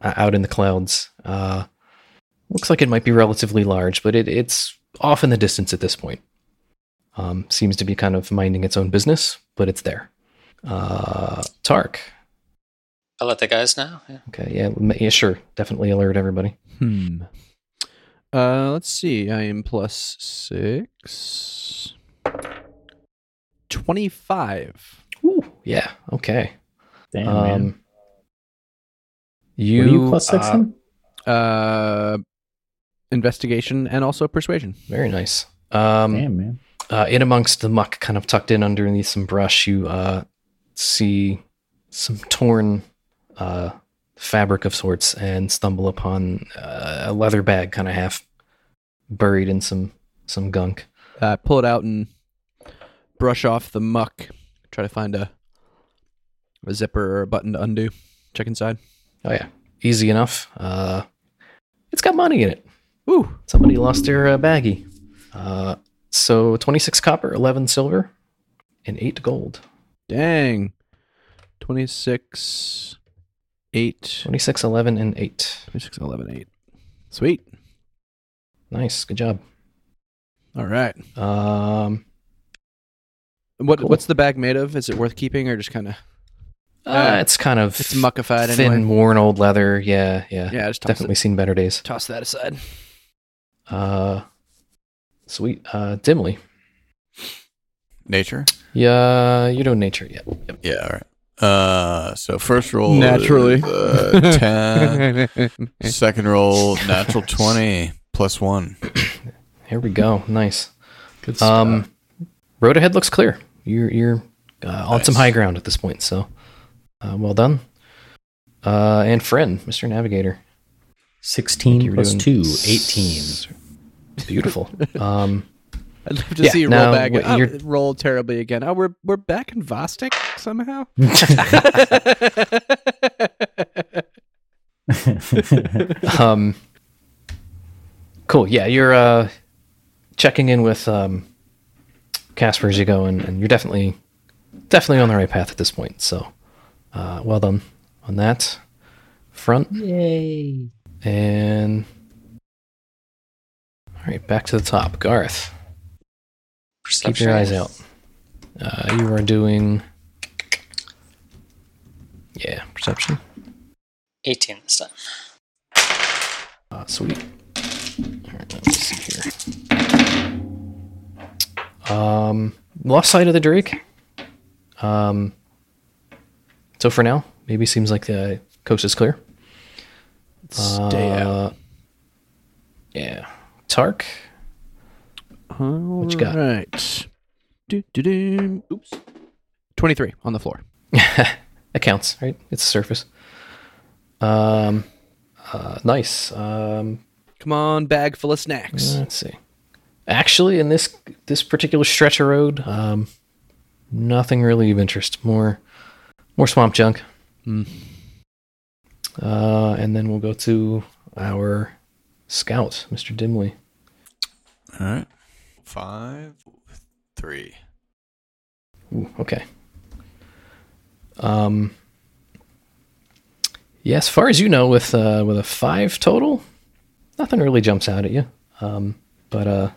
uh, out in the clouds. Uh, looks like it might be relatively large, but it, it's off in the distance at this point. Um, seems to be kind of minding its own business, but it's there. Uh, Tark. I'll let the guys know. Yeah. Okay, yeah, yeah, sure. Definitely alert everybody. Hmm. Uh, let's see. I am plus six. 25. Ooh, yeah, okay. Damn, man. Um, you, What are you plus six uh, in? Uh, investigation and also persuasion. Very nice. Um, Damn, man. uh, in amongst the muck, kind of tucked in underneath some brush, you uh, see some torn uh, fabric of sorts and stumble upon uh, a leather bag, kind of half buried in some some gunk. Uh, pull it out and brush off the muck. Try to find a a zipper or a button to undo. Check inside. Oh yeah, easy enough. Uh, it's got money in it. Ooh, Somebody lost their uh, baggie. Uh, so twenty six copper, eleven silver, and eight gold. dang. 26, 8. 26, 11, and 8. 26, 11, 8. Sweet. Nice. Good job. All right. Um, What Cool. What's the bag made of? Is it worth keeping or just kind of. uh, it's kind of It's muckified thin, anyway. worn old leather. Yeah, yeah. Yeah, just toss, Definitely it, seen better days. toss that aside. Uh, sweet. Uh, Dimly. Nature? Yeah, you don't know nature yet. Yep. Yeah, all right. Uh, so first roll Naturally. is, uh, ten. Second roll natural twenty plus one. Here we go. Nice. Good Um, road ahead looks clear. You're you're uh, on some high ground at this point. So, uh, well done. Uh, and Fren, Mr. Navigator. 16 You were plus doing 2, 18. s- Beautiful. Um, I'd love to Yeah, see you now roll back. what Oh, you're- roll terribly again. Oh, we're we're back in Vostok somehow. um, cool. Yeah, you're uh, checking in with um, Kaspar as you go, and, and you're definitely definitely on the right path at this point. So, uh, well done on that front. Yay. And all right, back to the top. Garth, keep your eyes out. Uh, you are doing, yeah, perception. 18 this time. Uh, sweet. All right, let me see here. Um, lost sight of the Drake. Um, so for now, maybe seems like the coast is clear. Stay out. Uh, Yeah. Tark. What you got? Right. Do, do, do. Oops. Twenty-three on the floor. that counts, right? It's a surface. Um, uh, nice. Um, Come on, bag full of snacks. let's see. Actually, in this this particular stretch of road, um, nothing really of interest. More more swamp junk. Hmm. Uh, and then we'll go to our scout, Mr. Dimly. All right. Five, three. Ooh, okay. Um. Yeah, as far as you know, with uh, with a five total, nothing really jumps out at you. Um, but uh,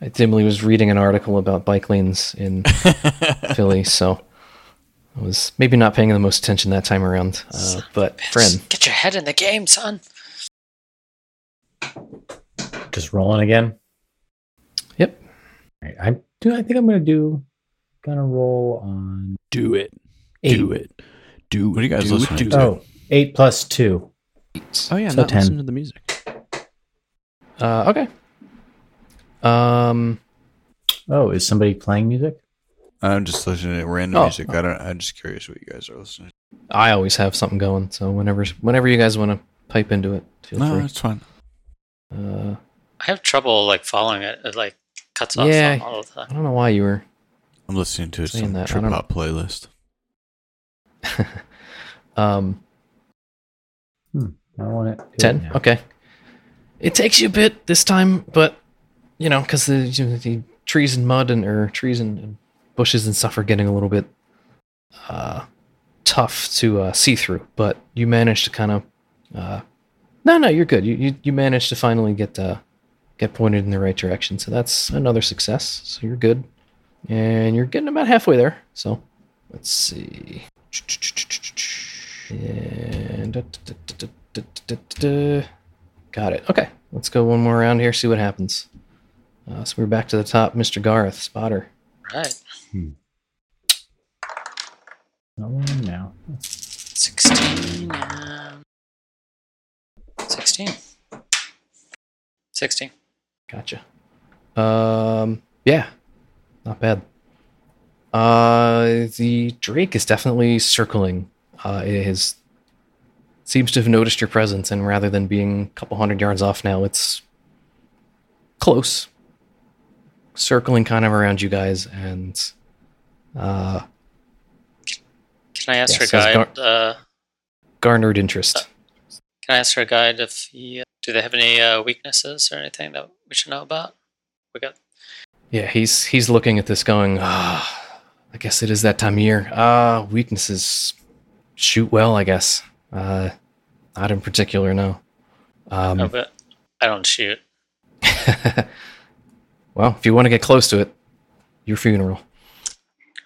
I dimly was reading an article about bike lanes in Philly, so I was maybe not paying the most attention that time around. Uh, but Fren, Get your head in the game, son. Just rolling again. Yep. All right, I do. I think I'm gonna do. Gonna roll on Do it. eight. Do it. Do What are you guys do, listening do. to? Oh, eight plus two. Oh yeah, So not 10. listen to the music. Uh, okay. Um, Oh, is somebody playing music? I'm just listening to random Oh. music. I don't. I'm just curious what you guys are listening. to. I always have something going, so whenever whenever you guys want to pipe into it, feel No, free. it's fine. Uh, I have trouble like following it. It like cuts off Yeah. all the time. I don't know why you were. I'm listening to Saying some that, I trip don't hop playlist. um, I want it. do it ten. now. Okay. It takes you a bit this time, but you know, because the, you the trees and mud and or trees and, and bushes and stuff are getting a little bit uh, tough to uh, see through. But you managed to kind of. Uh, no, no, you're good. You you, you managed to finally get uh, get pointed in the right direction. So that's another success. So you're good, and you're getting about halfway there. So let's see. And da- da- da- da- da- da- da- da. got it. Okay, let's go one more round here. See what happens. Uh, so we're back to the top, Mr. Garth Spotter. Right. No one now. 16 and 16. 16. Gotcha. Um, yeah, not bad. Uh, the Drake is definitely circling. Uh, it has seems to have noticed your presence, and rather than being a couple hundred yards off now, it's close, circling kind of around you guys, and uh, Can I ask Yeah, your says guide? uh, garnered interest. can I ask for a guide if he? Do they have any uh, weaknesses or anything that we should know about? We got. Yeah, he's he's looking at this, going, "Ah, I guess it is that time of year. Ah, weaknesses. Shoot well, I guess. Uh, not in particular, no. Um, oh, but I don't shoot. well, if you want to get close to it, your funeral.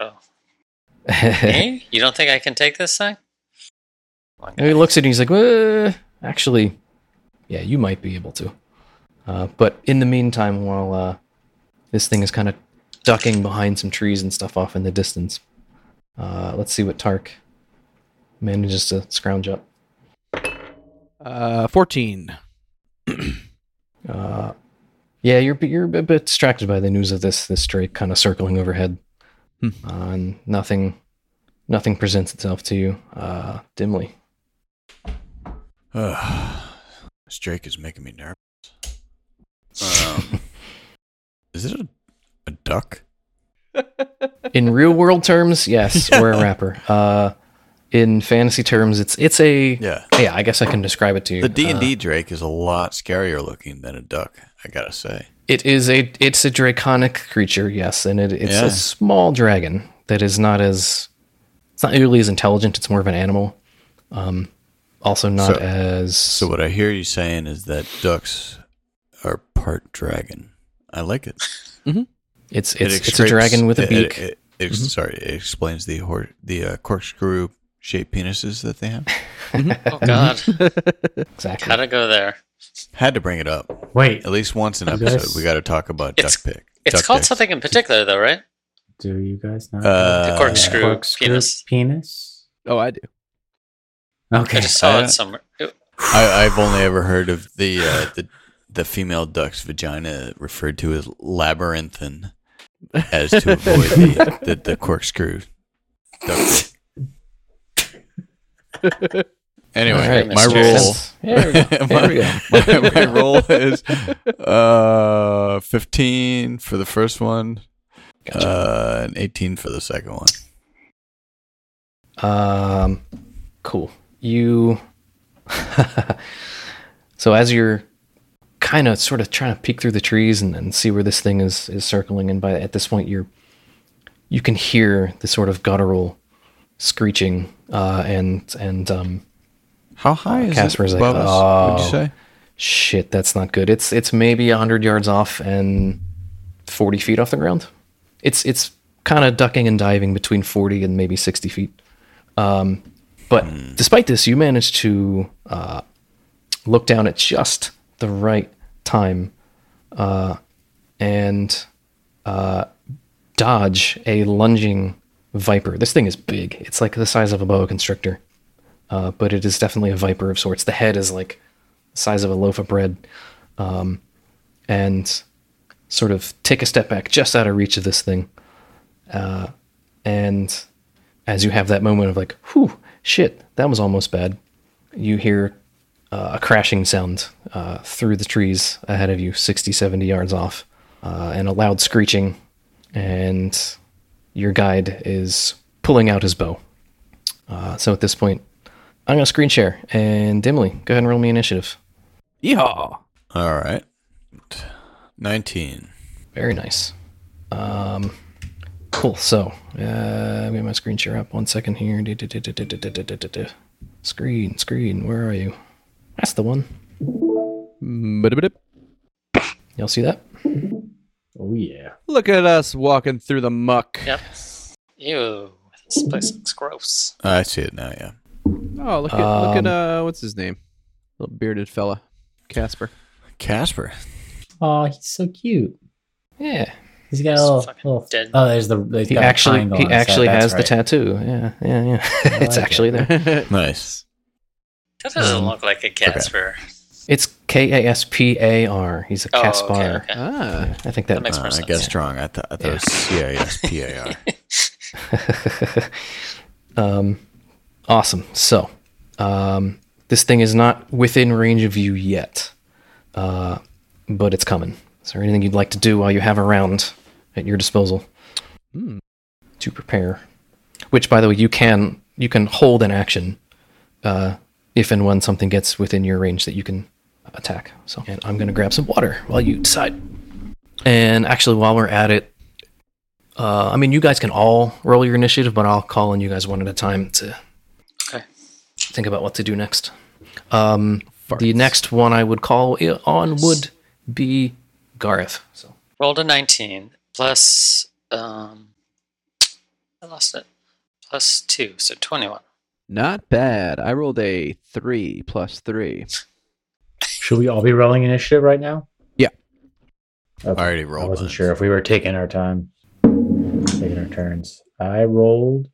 Oh, me? You don't think I can take this thing? He looks at it and he's like, well, actually, yeah, you might be able to. Uh, but in the meantime, while uh, this thing is kind of ducking behind some trees and stuff off in the distance, uh, let's see what Tark manages to scrounge up. Uh, fourteen. Uh, yeah, you're you're a bit distracted by the news of this this drake kind of circling overhead, Hmm. uh, and nothing nothing presents itself to you uh, Dimly. Ugh. this Drake is making me nervous. Um, is it a, a duck? In real world terms, yes, we're a rapper. Uh, in fantasy terms, it's it's a Yeah. yeah. I guess I can describe it to you. The D and Uh, D Drake is a lot scarier looking than a duck. I gotta say. It is a it's a draconic creature, yes, and it, it's Yeah. a small dragon that is not as it's not nearly as intelligent. It's more of an animal. Um, also not So- as So what I hear you saying is that ducks are part dragon. I like it. it's It it's, it's a dragon with a it- beak. It, it, it- Sorry, it explains the hor- the uh, corkscrew shaped penises that they have. Oh God, exactly. gotta go there. Had to bring it up Wait, at least once an episode. guys- We got to talk about duck pick. It's duck called dicks. something in particular, though, right? do you guys know? Uh, The corkscrew, Corkscrew penis. Penis. Oh, I do. Okay. I just saw Uh, it somewhere. It- I, I've only ever heard of the uh, the the female duck's vagina referred to as labyrinthine, as to avoid the, the, the corkscrew duck. anyway, right, my Mr. roll. There we go. There my, my, my is uh, 15 for the first one, Gotcha. uh, and 18 for the second one. Um, cool. You. so as you're kind of sort of trying to peek through the trees and, and see where this thing is is circling, and by at this point you're you can hear the sort of guttural screeching uh, and and um How high is Kaspar's it like, above us? Would you "Oh." say? shit that's not good. It's it's maybe hundred yards off and forty feet off the ground. It's it's kind of ducking and diving between forty and maybe sixty feet. Um, but despite this, you manage to uh, look down at just the right time uh, and uh, dodge a lunging viper. This thing is big. It's like the size of a boa constrictor, uh, but it is definitely a viper of sorts. The head is like the size of a loaf of bread, um, and sort of take a step back, just out of reach of this thing. Uh, and as you have that moment of like, whew, shit, that was almost bad, you hear uh, a crashing sound uh, through the trees ahead of you, 60, 70 yards off, uh, and a loud screeching. And your guide is pulling out his bow. so at this point, I'm gonna screen share and Dimly go ahead and roll me initiative. Yeehaw! All right, nineteen. Very nice. Um, cool. So, uh, get my screen share up. One second here. Screen, screen. Where are you? That's the one. Ba-da-ba-dip. Y'all see that? Oh yeah. Look at us walking through the muck. Yep. Ew. This place looks gross. I see it now, yeah. Oh, look at look at Um, uh, what's his name? Little bearded fella, Kaspar. Kaspar. Oh, he's so cute. Yeah. He's got a little, fucking little dead. Oh, there's the. He's He got a actually triangle he on his head, actually that's has right. the tattoo. Yeah, yeah, yeah. it's like actually there. Nice. That doesn't Um, look like a Casper. It's K A S P A R. He's a Oh, Kaspar. okay, okay. ah, Yeah, I think that, That makes Uh, more I sense. guess strong. I, th- I thought it was C I S P A R. um, awesome. So, um, this thing is not within range of you yet, uh, but it's coming. Is there anything you'd like to do while you have a round at your disposal Hmm. to prepare? Which, by the way, you can you can hold an action uh, if and when something gets within your range that you can attack. So, and I'm going to grab some water while you decide. And actually, while we're at it, uh, I mean, you guys can all roll your initiative, but I'll call on you guys one at a time to Okay. think about what to do next. Um, the next one I would call on would be Gareth. So Rolled a 19 plus. Um, I lost it. Plus two, so 21. Not bad. I rolled a three plus three. Should we all be rolling initiative right now? Yeah. Okay. I already rolled. I wasn't mine. sure if we were taking our time, taking our turns. I rolled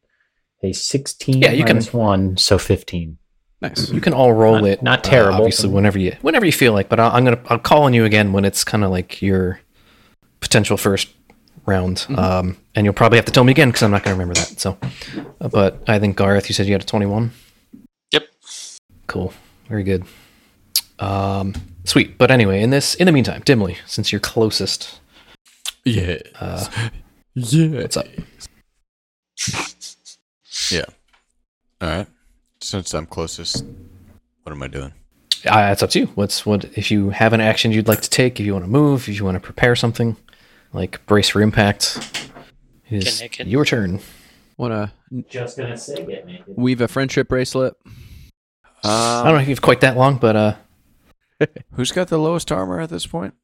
a 16 Yeah, you can- minus one, so 15. Nice. you can all roll Not- it. not uh, terrible. obviously, whenever you whenever you feel like. But I'll, I'm gonna I'll call on you again when it's kind of like your potential first round. Mm-hmm. Um, and you'll probably have to tell me again because I'm not gonna remember that. So, uh, but I think Gareth, you said you had a 21. Yep. Cool. Very good. Um, sweet. But anyway, in this, in the meantime, Dimly, since you're closest, Yeah. uh, yeah. what's up? Yeah. All right. Since I'm closest, what am I doing? Uh, it's up to you. What's what if you have an action you'd like to take? If you want to move, if you want to prepare something, like brace for impact, it is Get your turn. Want to Just gonna say get naked. weave a friendship bracelet? I don't know if you've quite that long, but uh, Who's got the lowest armor at this point?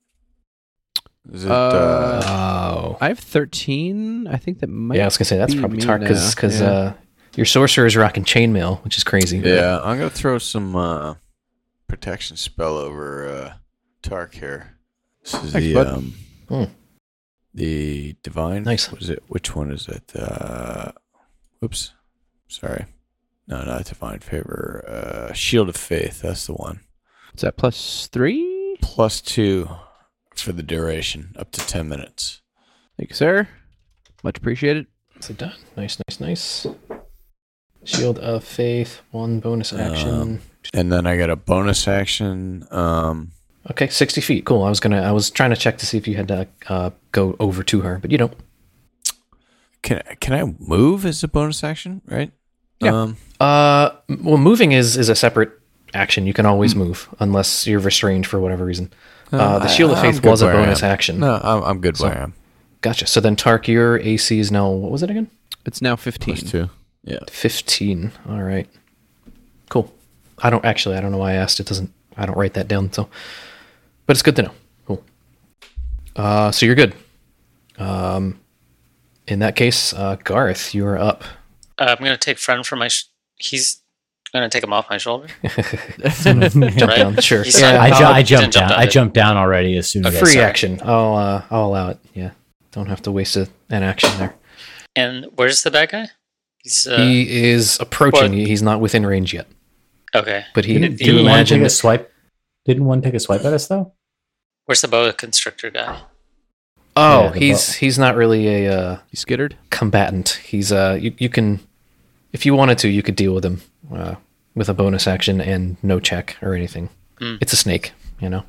Is it? Uh, Uh, oh, I have thirteen. I think that might. yeah, I was gonna say that's be probably me Tark because now. because Yeah. uh, your sorcerer is rocking chainmail, which is crazy. yeah, I'm gonna throw some uh, protection spell over uh, Tark here. This is Thanks, the bud. um, Hmm. The divine. Nice. What is it? Which one is it? Uh, whoops. Sorry. No, not divine favor. Uh, shield of faith. That's the one. Is that plus three? Plus two for the duration, up to ten minutes. Thank you, sir. Much appreciated. So done. Nice, nice, nice. Shield of faith, one bonus action. Um, And then I got a bonus action. Um, okay, sixty feet. Cool. I was gonna. I was trying to check to see if you had to uh, go over to her, but you don't. can can I move as a bonus action? Right. Yeah. Um, Uh, well, moving is is a separate action. You can always Hmm. move unless you're restrained for whatever reason. Uh, the shield of I'm faith was a bonus action. No, I'm, I'm good So- where I am. Gotcha. So then, Tark, your AC is now what was it again? It's now fifteen. Plus two. Yeah. Fifteen. All right. Cool. I don't actually. I don't know why I asked. It doesn't. I don't write that down. So, but it's good to know. Cool. Uh, so you're good. Um, in that case, uh, Garth, you are up. Uh, I'm gonna take friend from my. Sh- he's gonna take him off my shoulder. Jump Right? down. Sure. He's Yeah, I, ju- I'll- I didn't jumped down. down, I jumped down already as soon a as I free saw it. action. I'll uh, I'll allow it. Yeah. Don't have to waste a, an action there. And where's the bad guy? He's uh, he is approaching. what- He's not within range yet, okay. but he. Didn't, do you didn't one take a swipe? Didn't one take a swipe at us though? Where's the boa constrictor guy? Oh, Yeah, he's bo- he's not really a uh, You skittered? combatant. He's uh, you, you can, if you wanted to, you could deal with him uh, with a bonus action and no check or anything. Hmm. It's a snake, you know.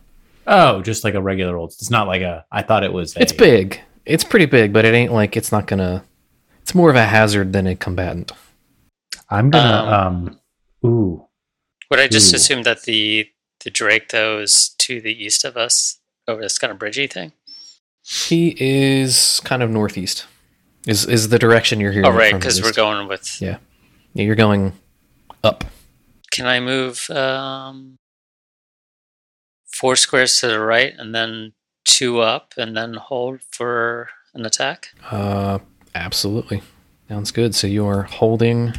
Oh, just like a regular old. It's not like a. I thought it was. A, It's big. It's pretty big, but it ain't like it's not gonna. It's more of a hazard than a combatant. I'm gonna. Um. Ooh. Would I just Ooh. assume that the the Drake though is to the east of us over this kind of bridgey thing? He is kind of northeast. Is is the direction you're hearing? Oh right, because we're going with. Yeah. Yeah, you're going up. Can I move um, four squares to the right and then two up and then hold for an attack? Uh, absolutely. Sounds good. So you are holding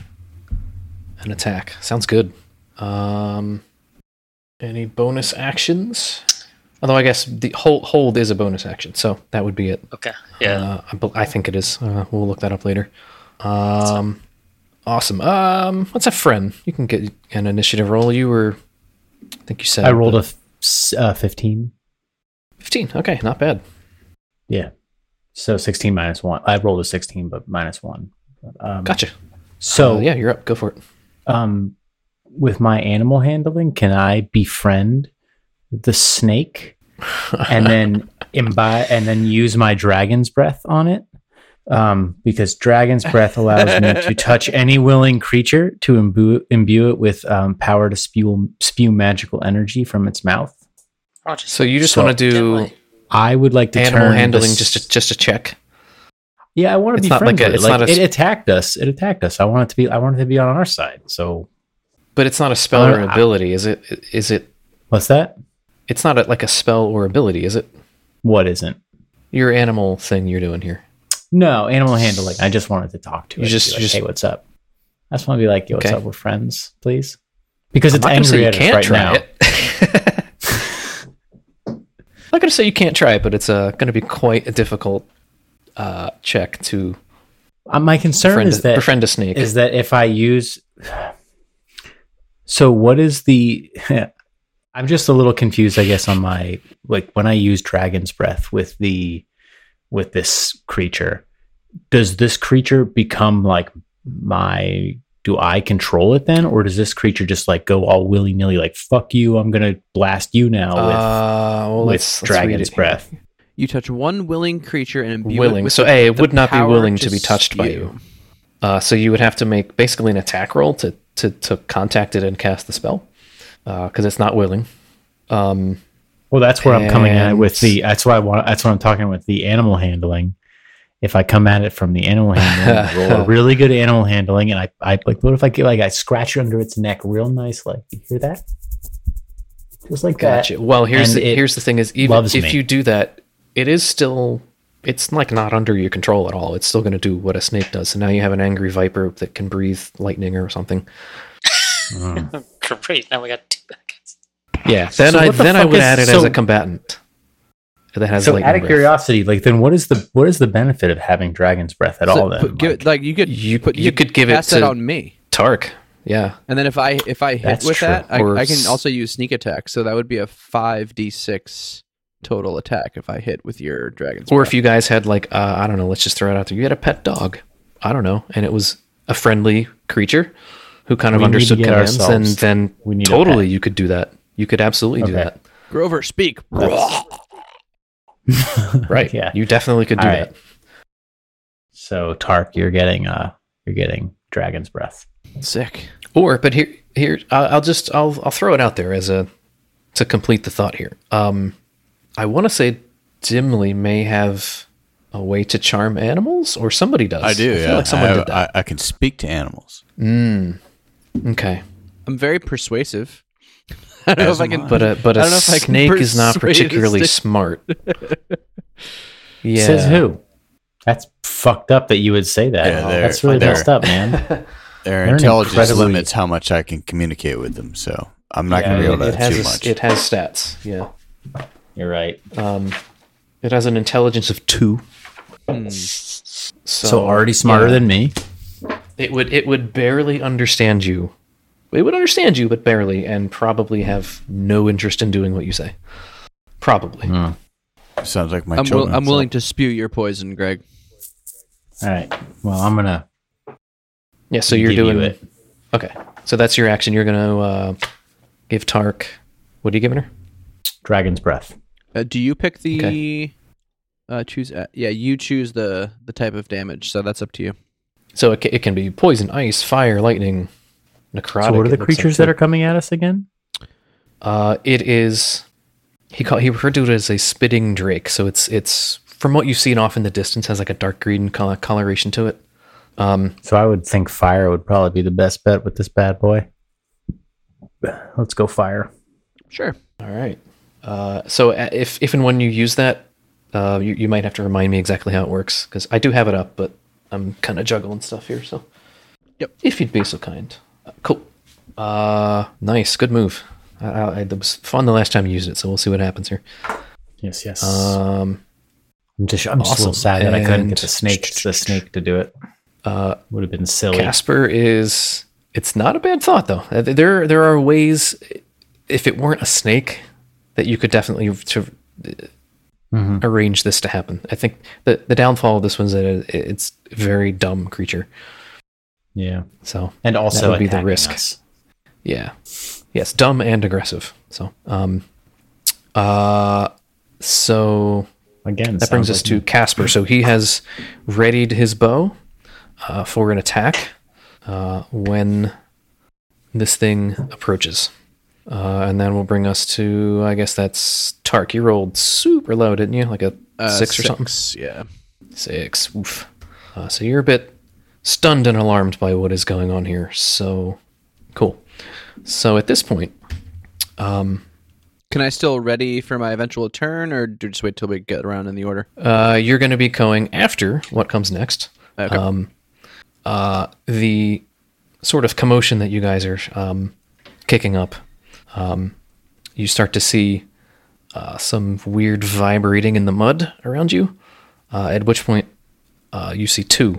an attack. Sounds good. Um, any bonus actions? Although I guess the hold hold is a bonus action, so that would be it. Okay. Yeah. Uh, I, I think it is. Uh, we'll look that up later. Um, awesome. Um, let's have Fren. You can get an initiative roll. You were, I think you said I rolled a f- s- uh, 15. fifteen. Okay, not bad. Yeah. So 16 minus one. I rolled a 16, but minus one. Um, Gotcha. So Uh, yeah, you're up. Go for it. um, with my animal handling, can I befriend the snake and then imbibe and then use my dragon's breath on it? Um, because dragon's breath allows me to touch any willing creature to imbue, imbue it with um, power to spew spew magical energy from its mouth. So you just So- want to do I would like to animal turn handling this- just to, just a check. yeah, I want to It's be not like a- it. it's Like, not a it attacked us. It attacked us. I want it to be. I want it to be on our side. So But it's not a spell or an Uh, I- ability, is it? Is it? what's that? It's not a, like a spell or ability, is it? What isn't? Your animal thing you're doing here. No, animal handling. I just wanted to talk to You it. just- like, just- hey, what's up? I just want to be like, yo, what's Okay. up? We're friends, please. Because it's angry at us right now. it. I'm not going to say you can't try it, but it's uh, going to be quite a difficult uh, check to Uh, my concern is a, that befriend a snake. is that if I use, so what is the? I'm just a little confused, I guess, on my like when I use dragon's breath with the with this creature. Does this creature become like my? Do I control it then, or does this creature just like go all willy nilly, like "fuck you"? I'm gonna blast you now with uh, well, with let's- let's dragon's breath. You touch one willing creature and imbue it Willing. with So the- A, it would not be willing to be touched by you. Uh, so you would have to make basically an attack roll to to, to contact it and cast the spell because it's not willing. Um, Well, that's where I'm coming at it with the. That's why I want. That's what I'm talking with the animal handling. If I come at it from the animal handling, roll a really good animal handling, and I, I like, what if I get like I scratch it under its neck real nice, like you hear that? Just like Gotcha. Well, here's And the, here's the thing: is even loves if me. you do that, it is still it's like not under your control at all. It's still going to do what a snake does. So now you have an angry viper that can breathe lightning or something. that. Great. Now we got two bad guys. Yeah. Then So I the then I would is- add it as a combatant that has So, out of breath. curiosity, like, then what is the what is the benefit of having dragon's breath at So all? Then, put- give Like, it- like you could You- put, you could give it to- on me. Tark. Yeah. And then if I if I hit That's with true. that, I, I can also use sneak attack. So that would be a five d six total attack if I hit with your dragon's. Or breath. if you guys had like uh, I don't know, let's just throw it out there. You had a pet dog. I don't know, and it was a friendly creature who kind of We understood get commands, and then we need totally you could do that. You could absolutely do that. Grover, speak. Right. yeah. You definitely could do All that. right. So Tark, you're getting uh, you're getting dragon's breath. Sick. Or, but here, here, I'll, I'll just, I'll, I'll throw it out there as a, to complete the thought here. Um, I want to say Dimly may have a way to charm animals, or somebody does. I do. I feel yeah, like someone I, did that. I, I can speak to animals. Mm. Okay, I'm very persuasive. I don't know if I can. But a, but I a don't know if I can snake is not particularly snake. smart. Yeah. Says who? That's fucked up that you would say that. Yeah, they're- That's really messed up, man. Their They're intelligence incredibly- limits how much I can communicate with them, so I'm not Yeah, going to be able It to has too a- much. it has stats. Yeah. You're right. Um, it has an intelligence of two. Hmm. So, already smarter yeah. than me. It would it would barely understand you. It would understand you, but barely, and probably have no interest in doing what you say. Probably. Hmm. Sounds like my I'm, will, children. I'm willing to spew your poison, Greg. All right. Well, I'm gonna. Yeah. So you're give you doing it. Okay. So that's your action. You're gonna uh, give Tark. What are you giving her? Dragon's breath. Uh, do you pick the uh, choose? Uh, yeah, you choose the the type of damage. So that's up to you. So it, it can be poison, ice, fire, lightning, necrotic. So, what are the creatures like, that are coming at us again? Uh, it is. He call, he referred to it as a spitting drake. So it's it's from what you've seen off in the distance has like a dark green color, coloration to it. Um, So, I would think fire would probably be the best bet with this bad boy. Let's go fire. Sure. all right. Uh, so uh, if if and when you use that, uh, you you might have to remind me exactly how it works because I do have it up, but I'm kind of juggling stuff here. So, Yep. If you'd be so kind. Uh, cool. Uh, nice. Good move. I, I, it was fun the last time you used it, so we'll see what happens here. Yes, yes. Um, I'm just, I'm just a little awesome. sad that I couldn't get the snake, the snake to do it. uh, Would have been silly. Kaspar is. It's not a bad thought though. Uh, There there are ways, if it weren't a snake, that you could definitely to Mhm. arrange this to happen. I think the the downfall of this one's that it, it's very dumb creature. Yeah, So and also would be the risk. us. yeah, yes, dumb and aggressive. So um, uh, so Again, that brings us like to Kaspar. So he has readied his bow uh, for an attack uh, when this thing approaches. Uh, and then we'll bring us to, I guess that's Tark. You rolled super low, didn't you? Like a Uh, six or something? Yeah. Six. Oof. Uh, so you're a bit stunned and alarmed by what is going on here. So cool. So at this point, um, Can I still ready for my eventual turn, or do just wait till we get around in the order? uh, you're going to be going after what comes next. Okay. um, uh, the sort of commotion that you guys are um, kicking up, um, you start to see uh, some weird vibrating in the mud around you. Uh, at which point, uh, you see two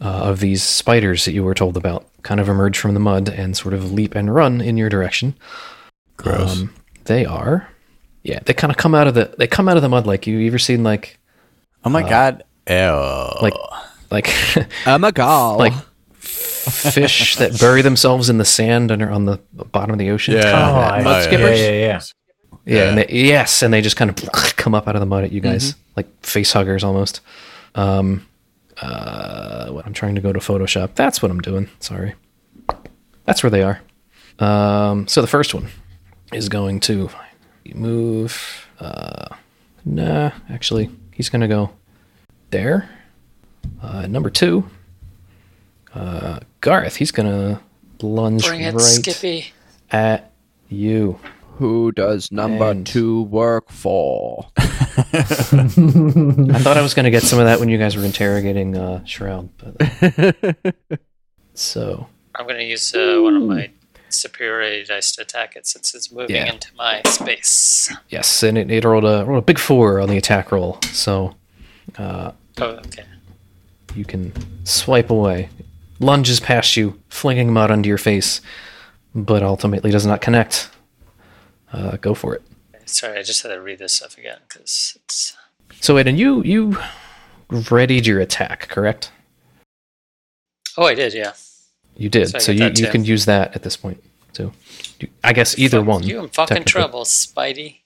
uh, of these spiders that you were told about kind of emerge from the mud and sort of leap and run in your direction. Gross. Um, they are, yeah, they kind of come out of the they come out of the mud like you. You ever seen like oh my god. Ew. like like oh my god! like fish that bury themselves in the sand under on the bottom of the ocean. Yeah. Oh, mud yeah. skippers. Yeah, yeah, yeah. Yeah, and they, yes, and they just kind of come up out of the mud at you guys like face huggers almost. Um, uh, what I'm trying to go to Photoshop. That's what I'm doing. Sorry. That's where they are. Um, so the first one is going to move. Uh, nah, actually, he's going to go there. Uh, number two, uh, Garth. He's going to lunge Bring it, right Skippy. at you. Who does number And- two work for? I thought I was going to get some of that when you guys were interrogating uh, Shroud. But, so, I'm going to use uh, one of my superiority dice to attack it since it's moving Yeah. into my space. yes, and it, it rolled, a, rolled a big four on the attack roll. So, uh, Oh, okay. you can swipe away. Lunges past you, flinging mud onto your face, but ultimately does not connect. Uh, go for it. Sorry, I just had to read this stuff again because it's. So, Aiden, you, you readied your attack, correct? Oh, I did, yeah. You did. So So, you, you can use that at this point. So, you- I guess either Fuck one. You in fucking trouble, Spidey.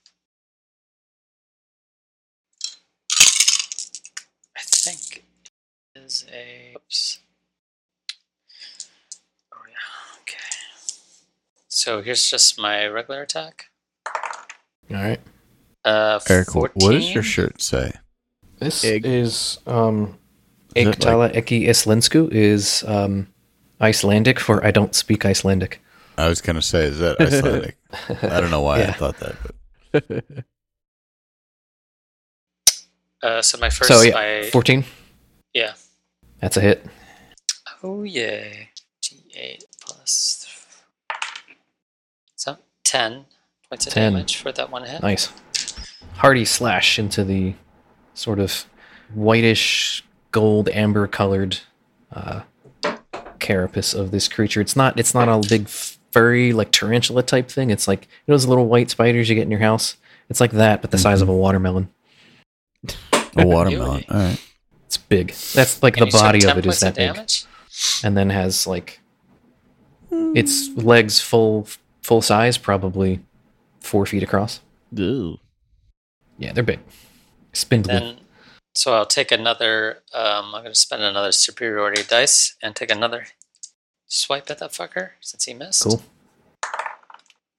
I think it is a. Oops. Oh yeah. Okay. So here's just my regular attack. All right. Uh, Eric, 14. what does your shirt say? This Egg. is um Is it Eiktala Eki Islensku is um Icelandic for I don't speak Icelandic. I was gonna say, is that Icelandic? I don't know why I thought that, but Uh, so my first. so yeah, my, 14. yeah. That's a hit. Oh yeah. D8 plus. So 10 points of 10. damage for that one hit. Nice. Hearty slash into the sort of whitish gold amber colored uh, carapace of this creature. It's not it's not a big furry like tarantula type thing. It's like you know those little white spiders you get in your house. It's like that, but the size of a watermelon. A watermelon. All right. It's big. That's like And the body of it is points that big, and then has like its legs full full size, probably four feet across. Ew. Yeah, they're big, spindly. Then, so I'll take another. Um, I'm going to spend another superiority dice and take another swipe at that fucker since he missed. Cool.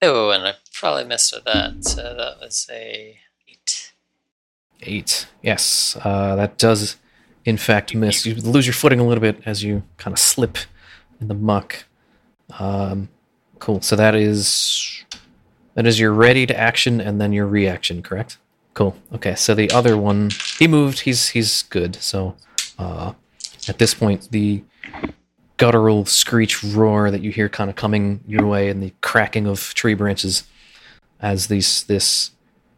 Oh, and I probably missed with that. So that was a eight. Eight. Yes, uh, that does, in fact, miss. You lose your footing a little bit as you kind of slip in the muck. Um, cool. So that is that is your ready to action and then your reaction, correct? Cool. Okay. So the other one, he moved. He's he's good. So uh, at this point, the guttural screech roar that you hear kind of coming your way and the cracking of tree branches as these this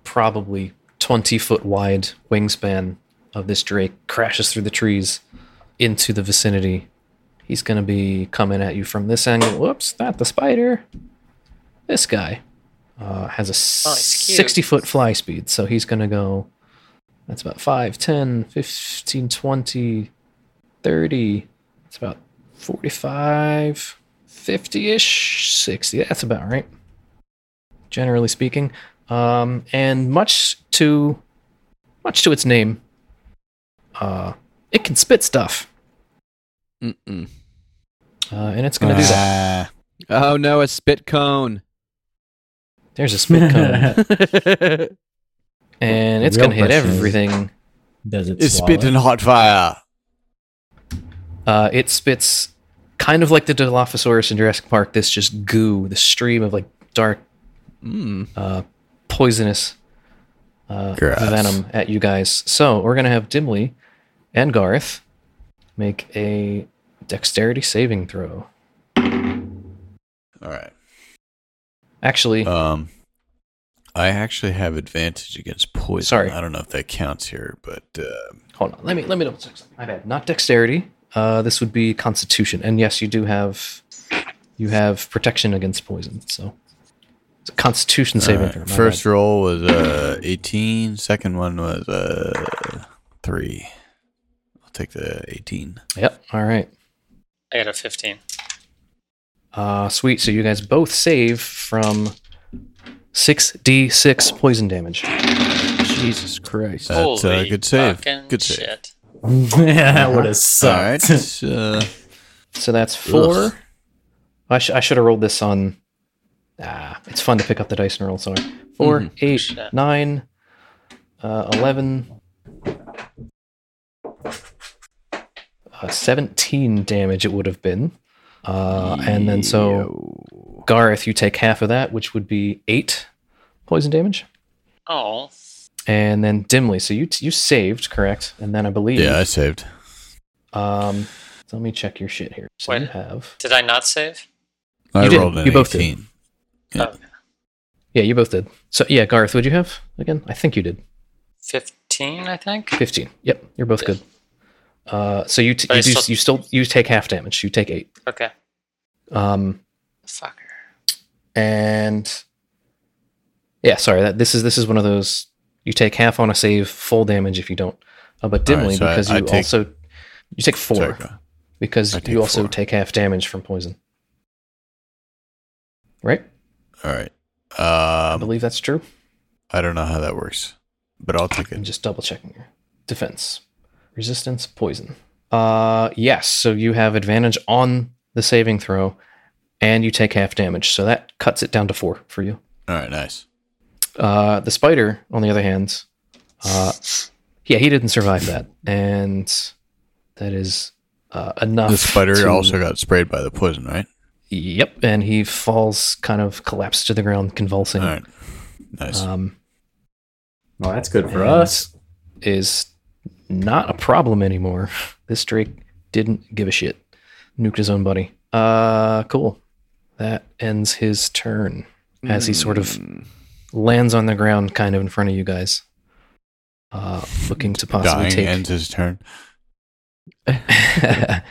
probably 20 foot wide wingspan of this drake crashes through the trees into the vicinity. He's going to be coming at you from this angle. Whoops, not the spider. This guy uh, has a Oh, 60 foot fly speed, so he's going to go. That's about 5, 10, 15, 20, 30. It's about 45, 50 ish, 60. That's about right generally speaking. Um, and much to much to its name, uh, it can spit stuff, Mm-mm. uh, and it's going to do that. Ah, Oh no, a spit cone. There's a spit cone, and it's going to hit everything. Does it It's swallow? spitting hot fire. Uh, it spits kind of like the Dilophosaurus in Jurassic Park. This just goo, the stream of like dark, Mm. uh, poisonous uh, venom at you guys. So we're gonna have Dimly and Garth make a dexterity saving throw. All right. Actually, Um, I actually have advantage against poison. Sorry. I don't know if that counts here, but uh, hold on. Let me let me double check. something. My bad. Not dexterity. Uh, this would be Constitution, and yes, you do have you have protection against poison. So it's a Constitution saving right. throw. first bad. roll was uh 18. Second one was uh three. I'll take the 18. Yep. All right. I got a 15. Uh, sweet. So you guys both save from six d six poison damage. Jesus Christ. That's a Holy good save. Good save. Shit. yeah, that would have All right. sucked. uh, So that's four. Ugh. I, sh- I should have rolled this on. Ah, it's fun to pick up the dice and roll. Sorry. 4 Mhm. eight, nine, uh, 11, uh, 17 damage it would have been. Uh, and then so, Gareth, you take half of that, which would be eight poison damage. Oh, And then Dimly, so you t- you saved, correct? And then I believe. yeah, I saved. Um, so let me check your shit here. So you Wait. have. did I not save? I You did. rolled an You both did. Yeah. Oh, Yeah, you both did. So yeah, Gareth, what'd you have again? I think you did. 15, I think. 15. Yep, you're both good. Uh, so you t- you, do, still- you still you take half damage. You take eight. Okay. Um, Fucker. and yeah, sorry. That this is this is one of those you take half on a save, full damage if you don't. Uh, but All right, dimly so because I you take- also you take four Sorry, because take you also four. take half damage from poison. Right? All right. I Um, believe that's true. I don't know how that works, but I'll take it. I'm just double checking here. Defense, resistance, poison. Uh, yes. So you have advantage on the saving throw, and you take half damage. So that cuts it down to four for you. All right, nice. Uh, the spider, on the other hand, uh, yeah, he didn't survive that, and that is uh, enough. The spider to- also got sprayed by the poison, right? Yep, and he falls, kind of collapsed to the ground, convulsing. All right, nice. Um, Well, that's good for us. Is not a problem anymore. This Drake didn't give a shit. Nuked his own buddy. Uh, cool. That ends his turn as he sort of Mm. lands on the ground, kind of in front of you guys, uh, looking to possibly Dying take. ends his turn. the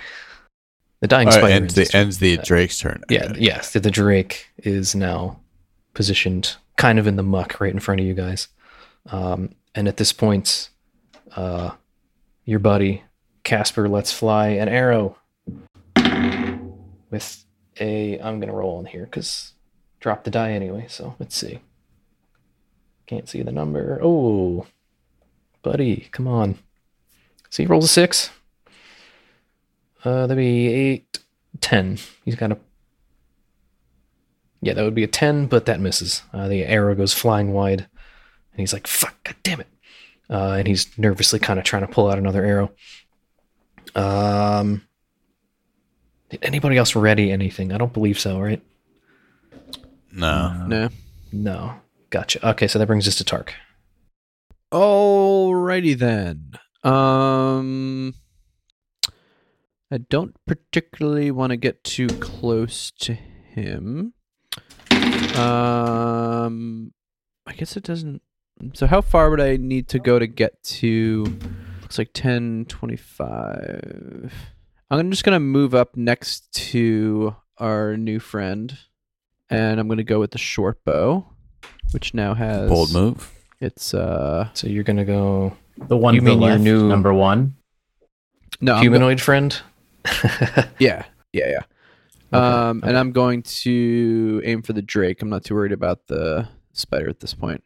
dying right, spider ends the ends- ends the Drake's turn. Yeah, yes. The, the Drake is now positioned kind of in the muck right in front of you guys. Um, and at this point, uh, your buddy Kaspar lets fly an arrow with a. I'm gonna roll in here because drop the die anyway. So let's see. Can't see the number. Oh, buddy, come on. So he rolls a six. Uh, that'd be eight, ten. He's got a yeah, that would be a 10, but that misses. Uh, the arrow goes flying wide, and he's like, fuck, god damn it. Uh, and he's nervously kind of trying to pull out another arrow. Um, did anybody else ready anything? I don't believe so, right? No. No. No. Gotcha. Okay, so that brings us to Tark. Alrighty then. Um, I don't particularly want to get too close to him. Um, I guess it doesn't. So how far would I need to go to get to? Looks like 10, 25. I'm just gonna move up next to our new friend, and I'm gonna go with the short bow, which now has Bold move. It's uh So you're going to go The one You to mean your new- number one. no I'm go- humanoid friend. yeah, yeah, yeah. Okay, um, okay. and I'm going to aim for the Drake. I'm not too worried about the spider at this point.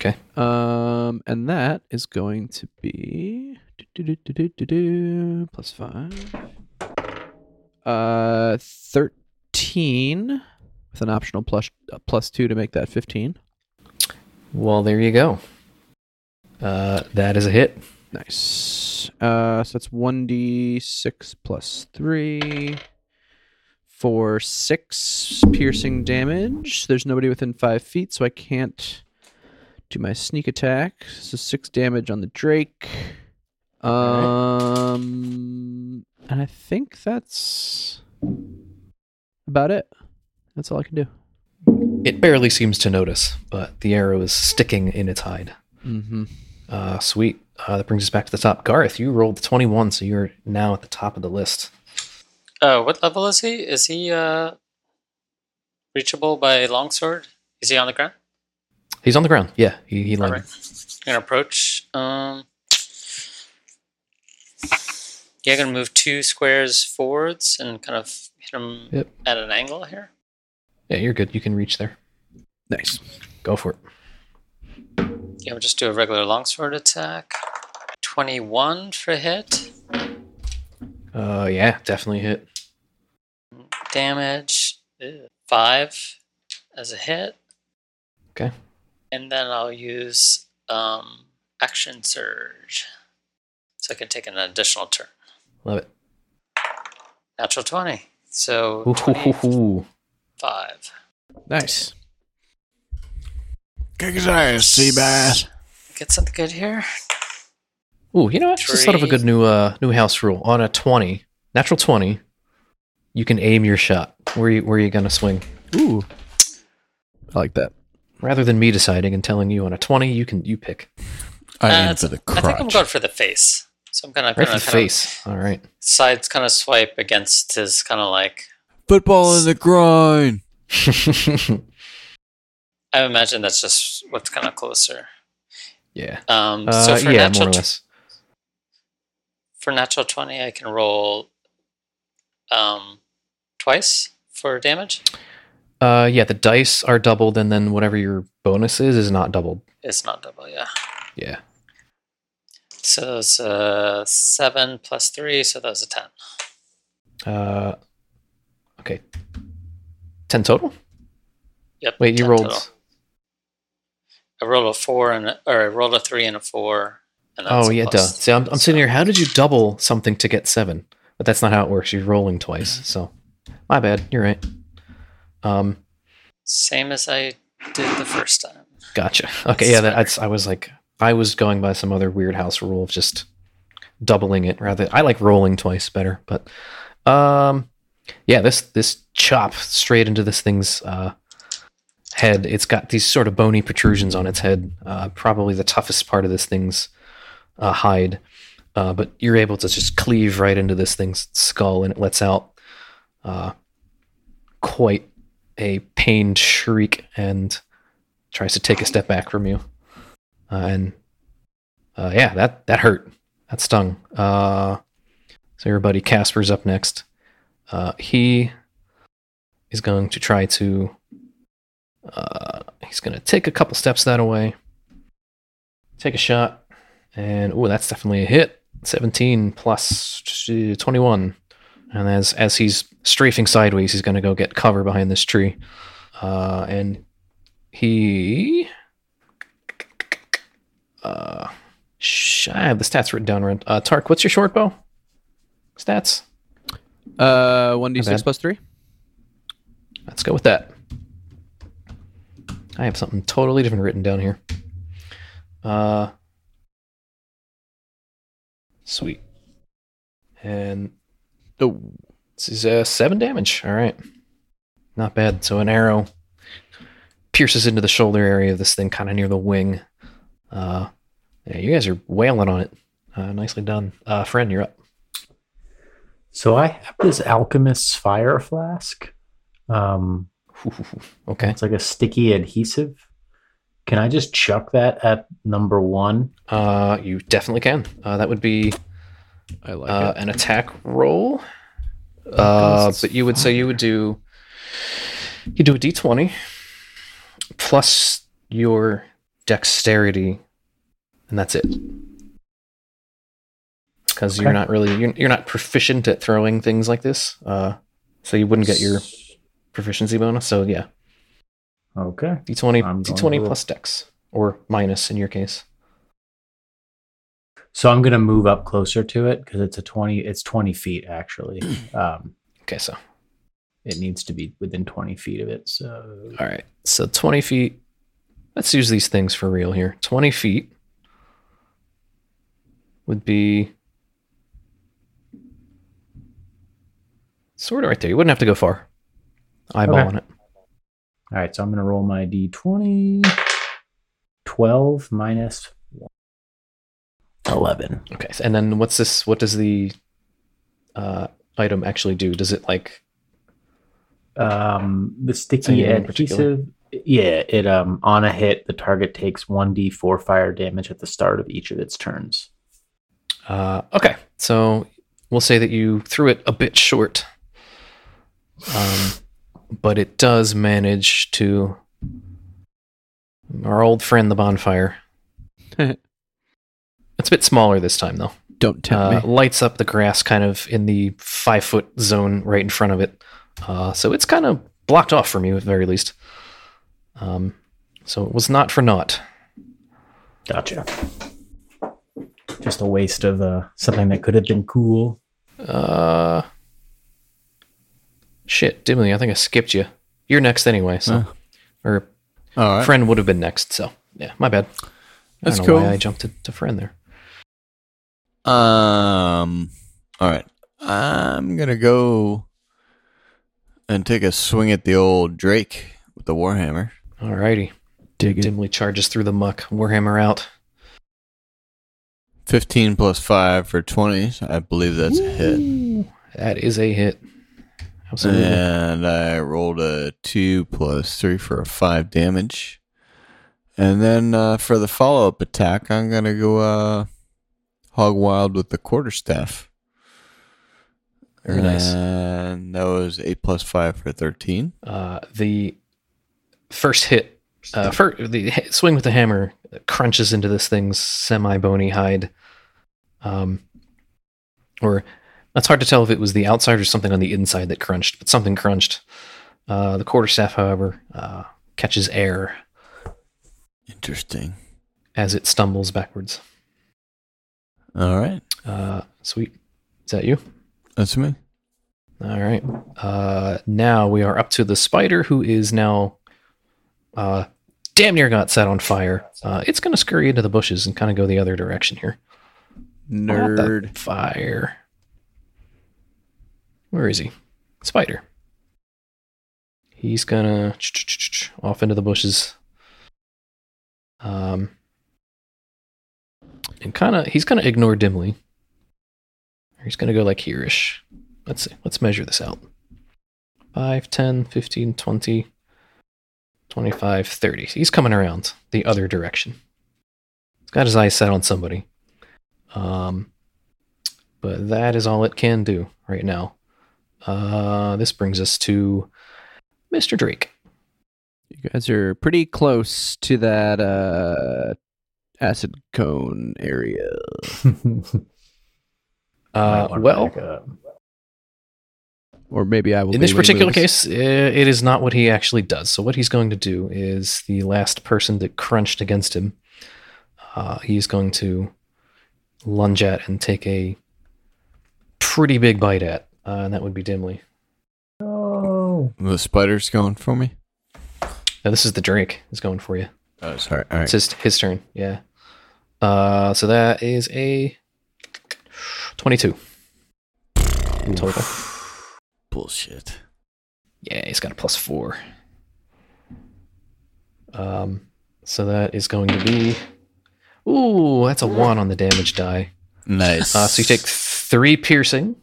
Okay. Um, and that is going to be plus five. Uh, thirteen with an optional plus uh, plus two to make that fifteen. Well, there you go. Uh, that is a hit. Nice. Uh, so that's one d six plus three for six piercing damage. There's nobody within five feet, so I can't do my sneak attack. So six damage on the Drake. Um, and I think that's about it. That's all I can do. It barely seems to notice, but the arrow is sticking in its hide. Mm-hmm. Uh, sweet. Uh, that brings us back to the top. Garth, you rolled 21, so you're now at the top of the list. Oh, what level is he? Is he uh reachable by longsword? Is he on the ground? He's on the ground. Yeah, he, he landed. Alright. Gonna approach. Um Yeah, gonna move two squares forwards and kind of hit him Yep. at an angle here. Yeah, you're good. You can reach there. Nice. Go for it. Yeah, we'll just do a regular longsword attack. Twenty-one for a hit. Uh, yeah, definitely hit. Damage. uh, Five as a hit. Okay. And then I'll use um, action surge. So I can take an additional turn. Love it. Natural 20. So Ooh. 25. Nice. Kick his ass, sea bass. Get something good here. Ooh, you know what? Just thought of a good new uh new house rule. On a 20, natural 20, you can aim your shot. Where you where you gonna swing? Ooh. I like that. Rather than me deciding and telling you on a 20, you can you pick. I Uh, aim it's- for the I think I'm going for the face. So I'm gonna Right kind for of the face. All right. sides kind of swipe against his kind of like. Football in the groin. I imagine that's just what's kind of closer. yeah. Um, Uh, so for yeah, natural more or tw- less. for natural 20, I can roll um, twice for damage. Uh, yeah, the dice are doubled, and then whatever your bonus is is not doubled. It's not double, yeah. Yeah. So it's uh, 7 plus 3, so that was a 10. Uh, okay. Ten total. Yep. Wait, you rolled. total. I rolled a 4 and a, or I rolled a 3 and a 4. And that's Oh yeah, duh. See, I'm, I'm sitting here. How did you double something to get seven? But that's not how it works. You're rolling twice. So, my bad. You're right. Um, Same as I did the first time. gotcha. Okay, yeah. That, that's, I was like, I was going by some other weird house rule of just doubling it rather. I like rolling twice better, but um, yeah. This this chop straight into this thing's uh head. It's got these sort of bony protrusions on its head. Uh, probably the toughest part of this thing's uh, hide. uh, but you're able to just cleave right into this thing's skull, and it lets out uh, quite a pained shriek and tries to take a step back from you. Uh, and uh, yeah, that that hurt. That stung. Uh, so your buddy Kaspar's up next. Uh, he is going to try to. Uh, he's going to take a couple steps that way. Take a shot, and oh, that's definitely a hit. Seventeen plus twenty-one. And as as he's strafing sideways, he's going to go get cover behind this tree. Uh, and he. Uh, sh- I have the stats written down. Ren. Uh, Tark, what's your short bow? Stats. Uh, 1d6 plus three. Let's go with that. I have something totally different written down here. Uh, sweet. And Oh, this is uh, seven damage. All right, not bad. So an arrow pierces into the shoulder area of this thing, kind of near the wing. Uh, yeah, you guys are wailing on it. Uh, nicely done, uh, Fren. You're up. So I have this alchemist's fire flask. Um, Okay. it's like a sticky adhesive. Can I just chuck that at number one? Uh, you definitely can. Uh, that would be I like uh, it. an attack roll. Uh, but you would say you would do you do a d20 plus your dexterity, and that's it. Because you're not really you're, you're not proficient at throwing things like this, uh, so you wouldn't get your proficiency bonus. So yeah, Okay. d20 I'm d20 plus dex or minus in your case. So I'm gonna move up closer to it because it's a twenty. It's twenty feet actually. Um, Okay, so it needs to be within twenty feet of it. So All right. So 20 feet. Let's use these things for real here. 20 feet would be sort of right there. You wouldn't have to go far. Eyeball Okay. on it. all right. So I'm gonna roll my d20. Twelve minus one. eleven. Okay. And then what's this? What does the uh, item actually do? Does it like. Um, the sticky Anything in particular? adhesive. Yeah, it um on a hit, the target takes one d4 fire damage at the start of each of its turns. Uh, okay. So we'll say that you threw it a bit short. Um, but it does manage to. Our old friend, the bonfire. it's a bit smaller this time, though. Don't tempt Uh, me. lights up the grass kind of in the five foot zone right in front of it. Uh, so it's kind of blocked off from you at the very least. Um, so it was not for naught. Gotcha. Just a waste of uh, something that could have been cool. Uh, shit, Dimly, I think I skipped you. You're next anyway, so. Huh. Or All right. Fren would have been next, so. Yeah, my bad. That's I don't know cool. why I jumped to, to Fren there. Um. All right. I'm gonna go and take a swing at the old Drake with the warhammer. Alrighty. Dig it. Dimly charges through the muck. Warhammer out. Fifteen plus five for twenty. So I believe that's a hit. That is a hit. Absolutely. And I rolled a two plus three for a five damage. And then uh, for the follow up attack, I'm gonna go uh, hog wild with the quarterstaff. Very nice. And that was eight plus five for thirteen. Uh, the first hit, uh, fir- the h- swing with the hammer crunches into this thing's semi-bony hide. Um, or that's hard to tell if it was the outside or something on the inside that crunched, but something crunched. Uh, the quarterstaff, however, uh, catches air Interesting. as it stumbles backwards. All right, Uh, sweet. Is that you? that's me. All right. Uh, now we are up to the spider, who is now uh, damn near got set on fire. Uh, it's going to scurry into the bushes and kind of go the other direction here. Nerd. fire. Where is he? Spider. He's gonna off into the bushes. Um, and kind of he's gonna ignore dimly. He's going to go like here-ish. Let's see. Let's measure this out. 5, 10, 15, 20, 25, 30. He's coming around the other direction. He's got his eyes set on somebody. Um, but that is all it can do right now. Uh, this brings us to Mr. Drake. You guys are pretty close to that uh, acid cone area. Uh, well, Or maybe I will. in be this particular moves. case, uh, it is not what he actually does. So what he's going to do is the last person that crunched against him. Uh, he's going to lunge at and take a pretty big bite at, uh, and that would be Dimly. oh. The spider's going for me. Now this is the Drake. Is going for you. Oh, sorry. All right. It's his his turn. Yeah. Uh, so that is a twenty-two in total. Bullshit. Yeah, he's got a plus four. Um, so that is going to be. Ooh, that's a one on the damage die. Nice. Uh, so you take three piercing,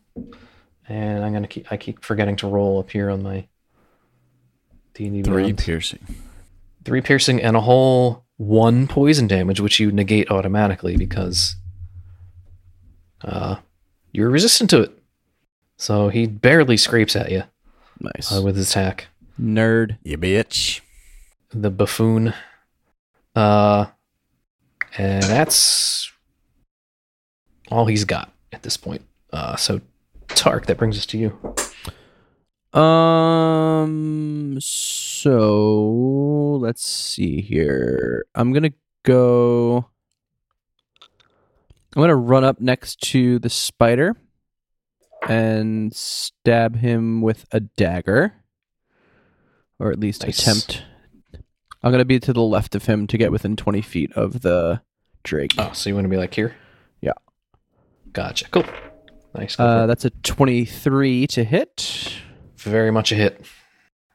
and I'm gonna keep. I keep forgetting to roll up here on my D&D three piercing. three piercing and a whole one poison damage, which you negate automatically because uh, you're resistant to it. So he barely scrapes at you Nice. uh, with his attack. Nerd. You bitch. The buffoon. Uh, and that's all he's got at this point. Uh, so Tark, that brings us to you. Um. So let's see here. I'm gonna go. I'm gonna run up next to the spider and stab him with a dagger, or at least Nice. attempt. I'm gonna be to the left of him to get within 20 feet of the Drake. Oh, so you want to be like here? Yeah. Gotcha. Cool. Nice. Uh, that's a 23 to hit. Very much a hit.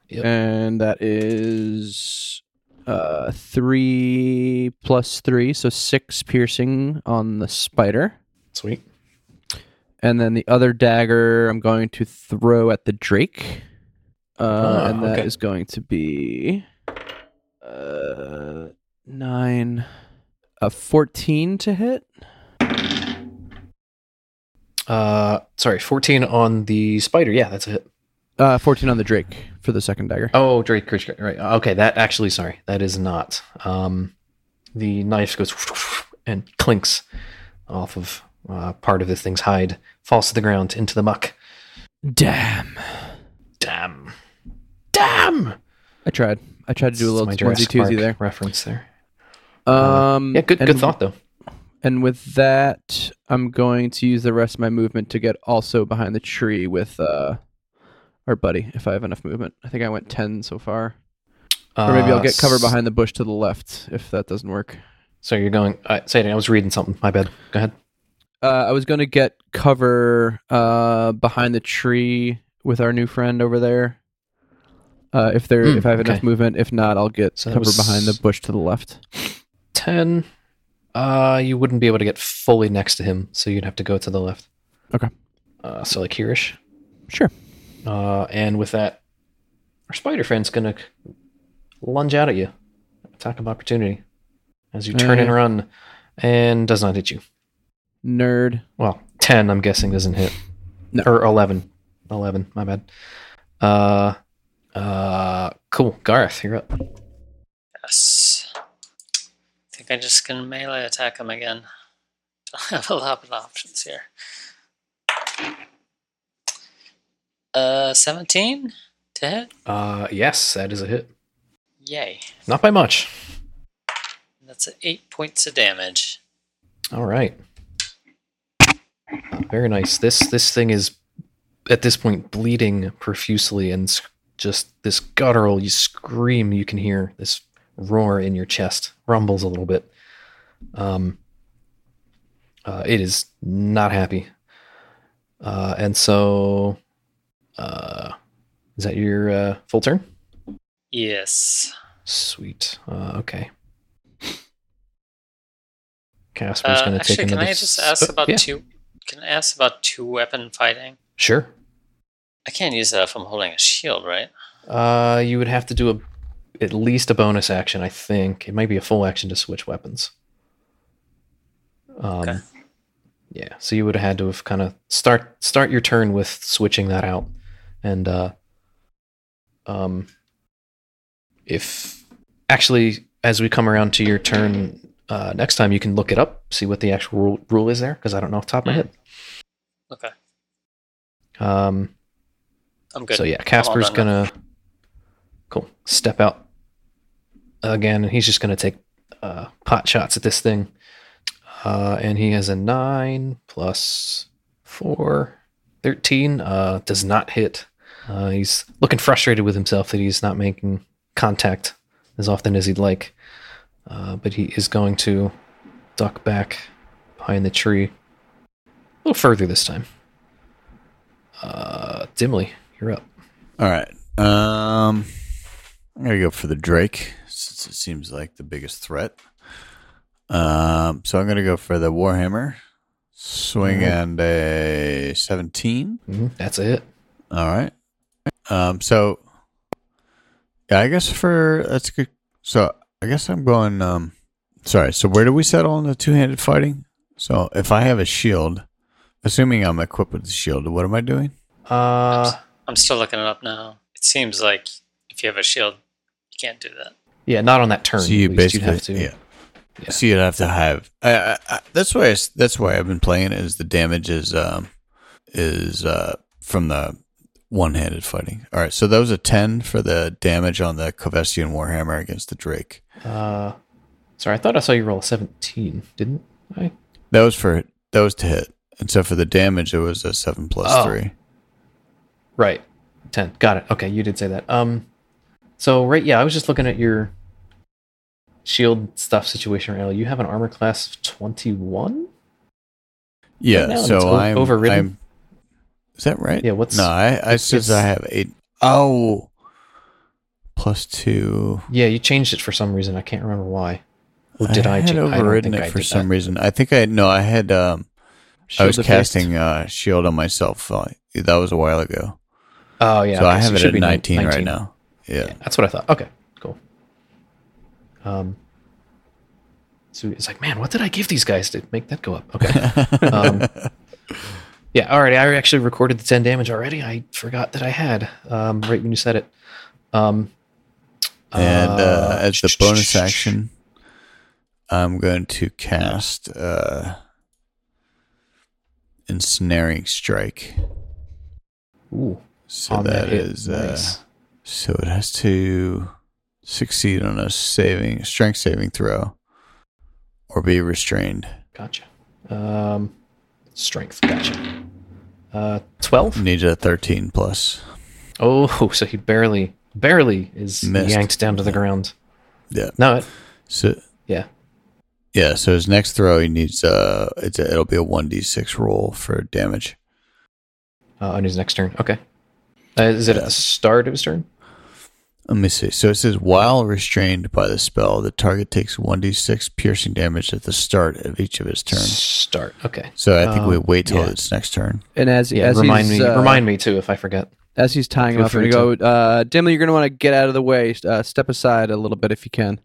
Yep. and that is uh three plus three so six piercing on the spider Sweet. and then the other dagger i'm going to throw at the drake uh Ah, and that is okay. going to be uh nine a 14 to hit Uh, sorry, 14 on the spider. Yeah, that's a hit. Uh 14 on the drake for the second dagger Oh, Drake, right. Okay, that actually, sorry, that is not. Um, the knife goes and clinks off of uh, part of this thing's hide, falls to the ground into the muck. damn Damn. Damn. i tried i tried to do a little onesie twosie there reference there. um Yeah, good, good thought though. And with that, I'm going to use the rest of my movement to get also behind the tree with uh, our buddy, if I have enough movement. I think I went 10 so far. Or maybe I'll Uh, get cover behind the bush to the left if that doesn't work. So you're going. Uh, say it. again, I was reading something. My bad. Go ahead. Uh, I was going to get cover uh, behind the tree with our new friend over there. Uh, if there, Hmm, if I have enough movement, if not, I'll get So cover behind the bush to the left. Ten. Uh, you wouldn't be able to get fully next to him, so you'd have to go to the left. Okay. Uh, so like hereish. Sure. Uh, and with that, our spider friend's gonna lunge out at you, attack of opportunity, as you turn and run, and does not hit you. Nerd. Well, ten, I'm guessing, doesn't hit. No. Or eleven. Eleven. My bad. Uh, uh, cool. Garth, you're up. Yes. I think I just can melee attack him again. Don't have a lot of options here. Uh, 17 to hit? Uh, yes, that is a hit. Yay. Not by much. That's 8 points of damage. All right. Uh, very nice. This this thing is at this point bleeding profusely and s- just this guttural you scream you can hear this roar in your chest rumbles a little bit. Um uh, it is not happy. Uh, and so uh is that your uh, full turn? Yes. Sweet. Uh, okay. Kaspar's Uh, going to take actually, can I just ask oh, about yeah. two? Can I ask about two weapon fighting? Sure. I can't use that if I'm holding a shield, right? Uh, you would have to do a at least a bonus action, I think. It might be a full action to switch weapons. Um, Okay. Yeah, so you would have had to have kind of start start your turn with switching that out, and uh, um, if actually as we come around to your turn uh, next time, you can look it up, see what the actual rule, rule is there, because I don't know off the top of my head. Okay. Um, I'm good. So yeah, Kaspar's gonna cool step out again, and he's just gonna take uh, pot shots at this thing. Uh, and he has a nine plus four, 13. Uh, does not hit. Uh, he's looking frustrated with himself that he's not making contact as often as he'd like. Uh, but he is going to duck back behind the tree a little further this time. Uh, Dimly, you're up. All right. Um, I'm gonna go for the Drake since it seems like the biggest threat. Um, so I'm gonna go for the Warhammer swing Mhm. and a 17. Mhm, That's it. All right. Um, so yeah, I guess for that's good. So I guess I'm going. Um, sorry. So where do we settle on the two-handed fighting? So if I have a shield, assuming I'm equipped with the shield, what am I doing? Uh, I'm still looking it up now. It seems like if you have a shield, you can't do that. yeah, not on that turn. So you at least. You'd basically, have to. yeah. Yeah. So you'd have to have. I, I, I, that's why. I s that's why I've been playing. Is the damage is um is uh from the one-handed fighting. All right. So that was a ten for the damage on the Covestian Warhammer against the Drake. Uh, sorry, I thought I saw you roll a 17, didn't I? That was for that was to hit, and so for the damage it was a seven plus Oh. three. Right. 10. Got it. Okay, you did say that. Um, so, right, yeah, I was just looking at your shield stuff situation right now. You have an armor class of 21? Yeah. Right so I'm overridden? I'm. Is that right? Yeah, what's- no? I I what's- says I have eight. Oh. Plus two. Yeah, you changed it for some reason. I can't remember why. Or did I, had I don't overridden think it I for some that. reason. I think I no. I had um. I was casting uh, shield on myself. Uh, that was a while ago. Oh, yeah. so I okay, have it it should at be 19, right now. Yeah. Yeah, that's what I thought. Okay, cool. Um, so it's like, man, what did I give these guys to make that go up? Okay. um, yeah, all right. I actually recorded the 10 damage already. I forgot that I had um, right when you said it. Um, and uh, uh, as the bonus action, I'm going to cast uh, ensnaring strike. Ooh, So that hit. uh, Nice. so it has to succeed on a saving strength saving throw or be restrained. Gotcha. Um, strength. Gotcha. Uh, 12? Needs a 13 plus. Oh, so he barely, barely is Missed. yanked down to the ground. Yeah. No, it, So yeah. yeah, so his next throw he needs uh it's a, it'll be a 1d6 roll for damage. Uh, on his next turn. Okay. Uh, is it at the start of his turn? Let me see. So it says while restrained by the spell, the target takes 1d6 piercing damage at the start of each of his turns. Start. Okay. So I think we Um, wait till yeah. its next turn. And as Yeah. as remind he's, me. uh, remind me too if I forget. as he's tying him Feel up, I'm free gonna go. Uh, Dimly, you're gonna want to get out of the way. Uh, step aside a little bit if you can.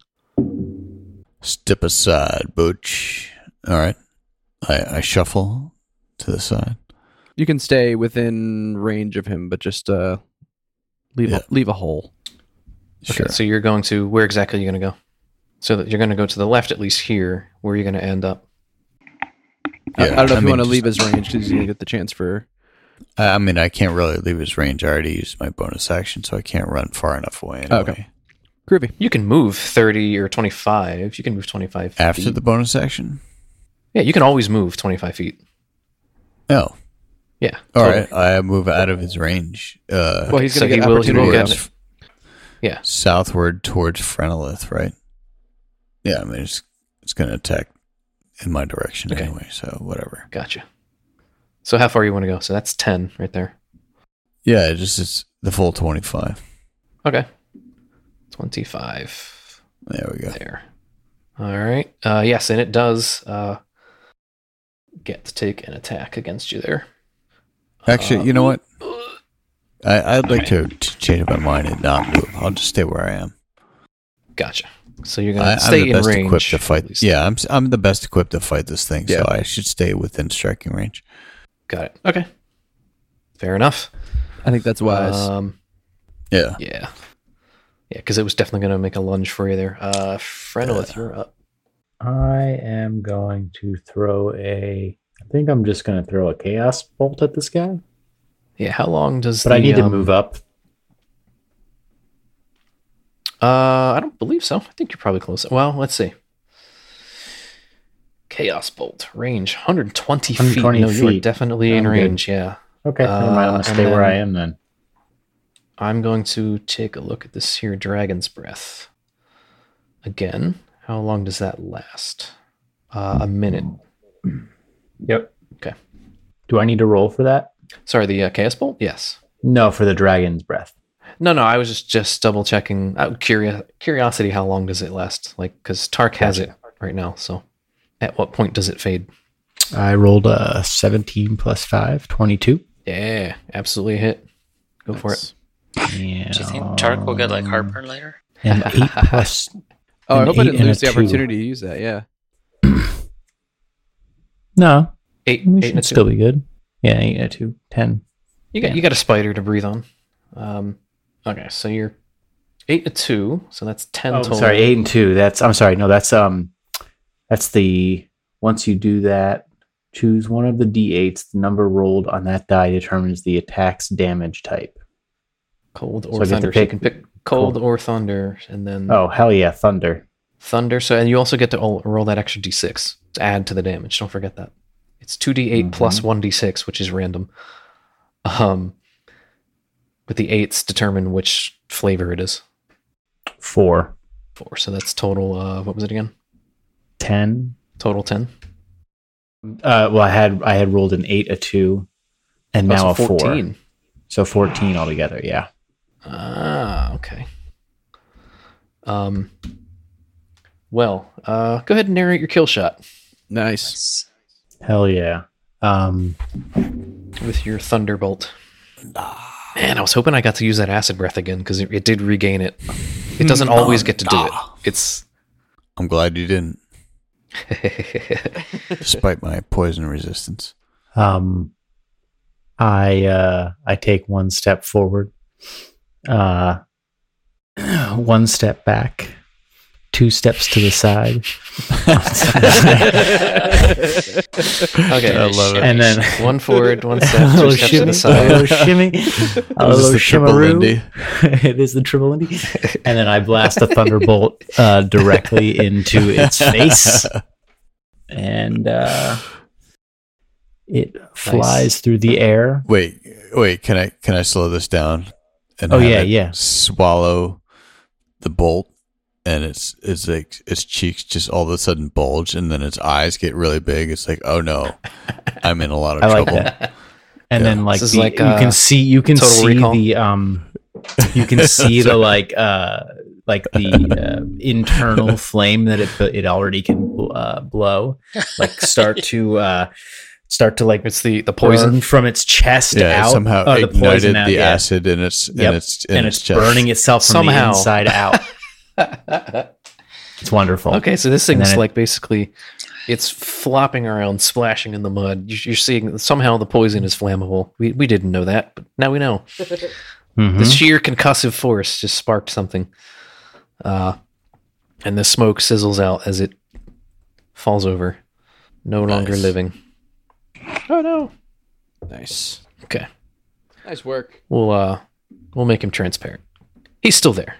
Step aside, Butch. All right. I, I shuffle to the side. You can stay within range of him, but just uh, leave Yeah. a, leave a hole. Sure. Okay. So you're going to where exactly are you going to go? So that you're going to go to the left at least here. Where are you going to end up? I- I, don't know if you want to leave his range because you get the chance for. I I mean, I can't really leave his range. I already used my bonus action, so I can't run far enough away anyway. Okay. Groovy. You can move 30 or 25. You can move 25 After feet. the bonus action? Yeah, you can always move 25 feet. Oh, Yeah. all totally. right. I move out of his range. Uh, Well, he's gonna he get will- he will opportunity. get- Yeah. southward towards Frenolith, right? Yeah, I mean it's it's going to attack in my direction Okay. anyway, so whatever. Gotcha. So how far you want to go? So that's 10 right there. Yeah, it just it's the full twenty five. Okay. 25 There we go. there. All right. Uh, yes, and it does uh, get to take an attack against you there. Actually, you know what? I, I'd like to, to change my mind and not move. I'll just stay where I am. Gotcha. So you're gonna I'm stay the in best range. equipped to fight. least. Yeah, I'm s- I'm the best equipped to fight this thing, Yeah. so I should stay within striking range. Got it. Okay. Fair enough. I think that's wise. Um, Yeah. yeah. Yeah, because it was definitely going to make a lunge for you there. Uh, Frenolith, you're up. I am going to throw a. I think I'm just going to throw a chaos bolt at this guy, Yeah, how long does but the, I need to um, move up. Uh, I don't believe so. I think you're probably close. Well, let's see. Chaos Bolt range 120, 120 feet. No, you are feet. definitely in I'm good. range. Yeah, Okay, never mind. I'm uh, to stay where I am then. I'm going to take a look at this here Dragon's Breath again. How long does that last? Uh, a minute. Yep. Okay. Do I need to roll for that? Sorry, the uh, Chaos Bolt. Yes. No, for the dragon's breath. No, no. I was just just double checking. Out of curio- curiosity, how long does it last? Like, because Tark has it right now. So, at what point does it fade? I rolled a 17 plus 5, 22. Yeah, absolutely a hit. Go for it. Yeah. Do you think Tark will get like heartburn later? And 8 plus. oh, I hope I didn't lose the two. opportunity to use that. Yeah. No, Eight, we eight should and a two. still be good. Yeah, 8 and a 2. 10. You got you got a spider to breathe on. Um, okay, so you're eight to two, so that's ten Oh, total. sorry, 8 and 2. That's, I'm sorry. No, that's, um, that's the, once you do that, choose one of the d8s. The number rolled on that die determines the attack's damage type. Cold or I get to thunder. So you can pick cold, Cold. or thunder, and then Oh, hell yeah, Thunder. thunder. So and you also get to roll, roll that extra d6 to add to the damage. Don't forget that. It's two d8 plus one d6, which is random. Um, with the eights determine which flavor it is. 4. Four. So that's total. Uh, what was it again? 10. Total ten. Uh, well, I had I had rolled an eight, a two, and Oh, now so a four. 14. So fourteen altogether. Yeah. Ah, okay. Um. Well, uh, go ahead and narrate your kill shot Nice. Hell yeah. Um. with your thunderbolt. Man, I was hoping I got to use that acid breath again because it, it did regain it. It doesn't always get to do it. It's I'm glad you didn't, despite my poison resistance. Um. I uh I take one step forward. Uh. One step back. Two steps to the side. okay. I love it. And then one forward, one step, two little steps to the shimmy, a side. little shimmy, a This is little the triple shimmeroo. Lindy. it is the triple Lindy. And then I blast a thunderbolt uh, directly into its face, and uh, it flies through the air. Wait, wait. Can I can I slow this down? And Oh, have yeah, it yeah. Swallow the bolt, and its it's like its cheeks just all of a sudden bulge, and then its eyes get really big. It's like, oh no, I'm in a lot of I trouble. that. And Yeah. then like, the, like, you uh, can see you can see Recall. the um you can see the like uh like the uh, internal flame that it it already can uh, blow like start to uh start to like It's the the poison. poison from its chest Yeah, it out somehow or the ignited poison the yeah. acid in its in Yep. its in and its, it's chest. burning itself from Somehow. the inside out it's wonderful Okay, so this thing is then it- like basically it's flopping around, splashing in the mud. You- You're seeing somehow the poison is flammable. We we didn't know that, but now we know. Mhm. The sheer concussive force just sparked something. Uh, and the smoke sizzles out as it falls over, no longer living. Oh no! Nice. Okay, Nice work. we'll uh, we'll make him transparent. He's still there,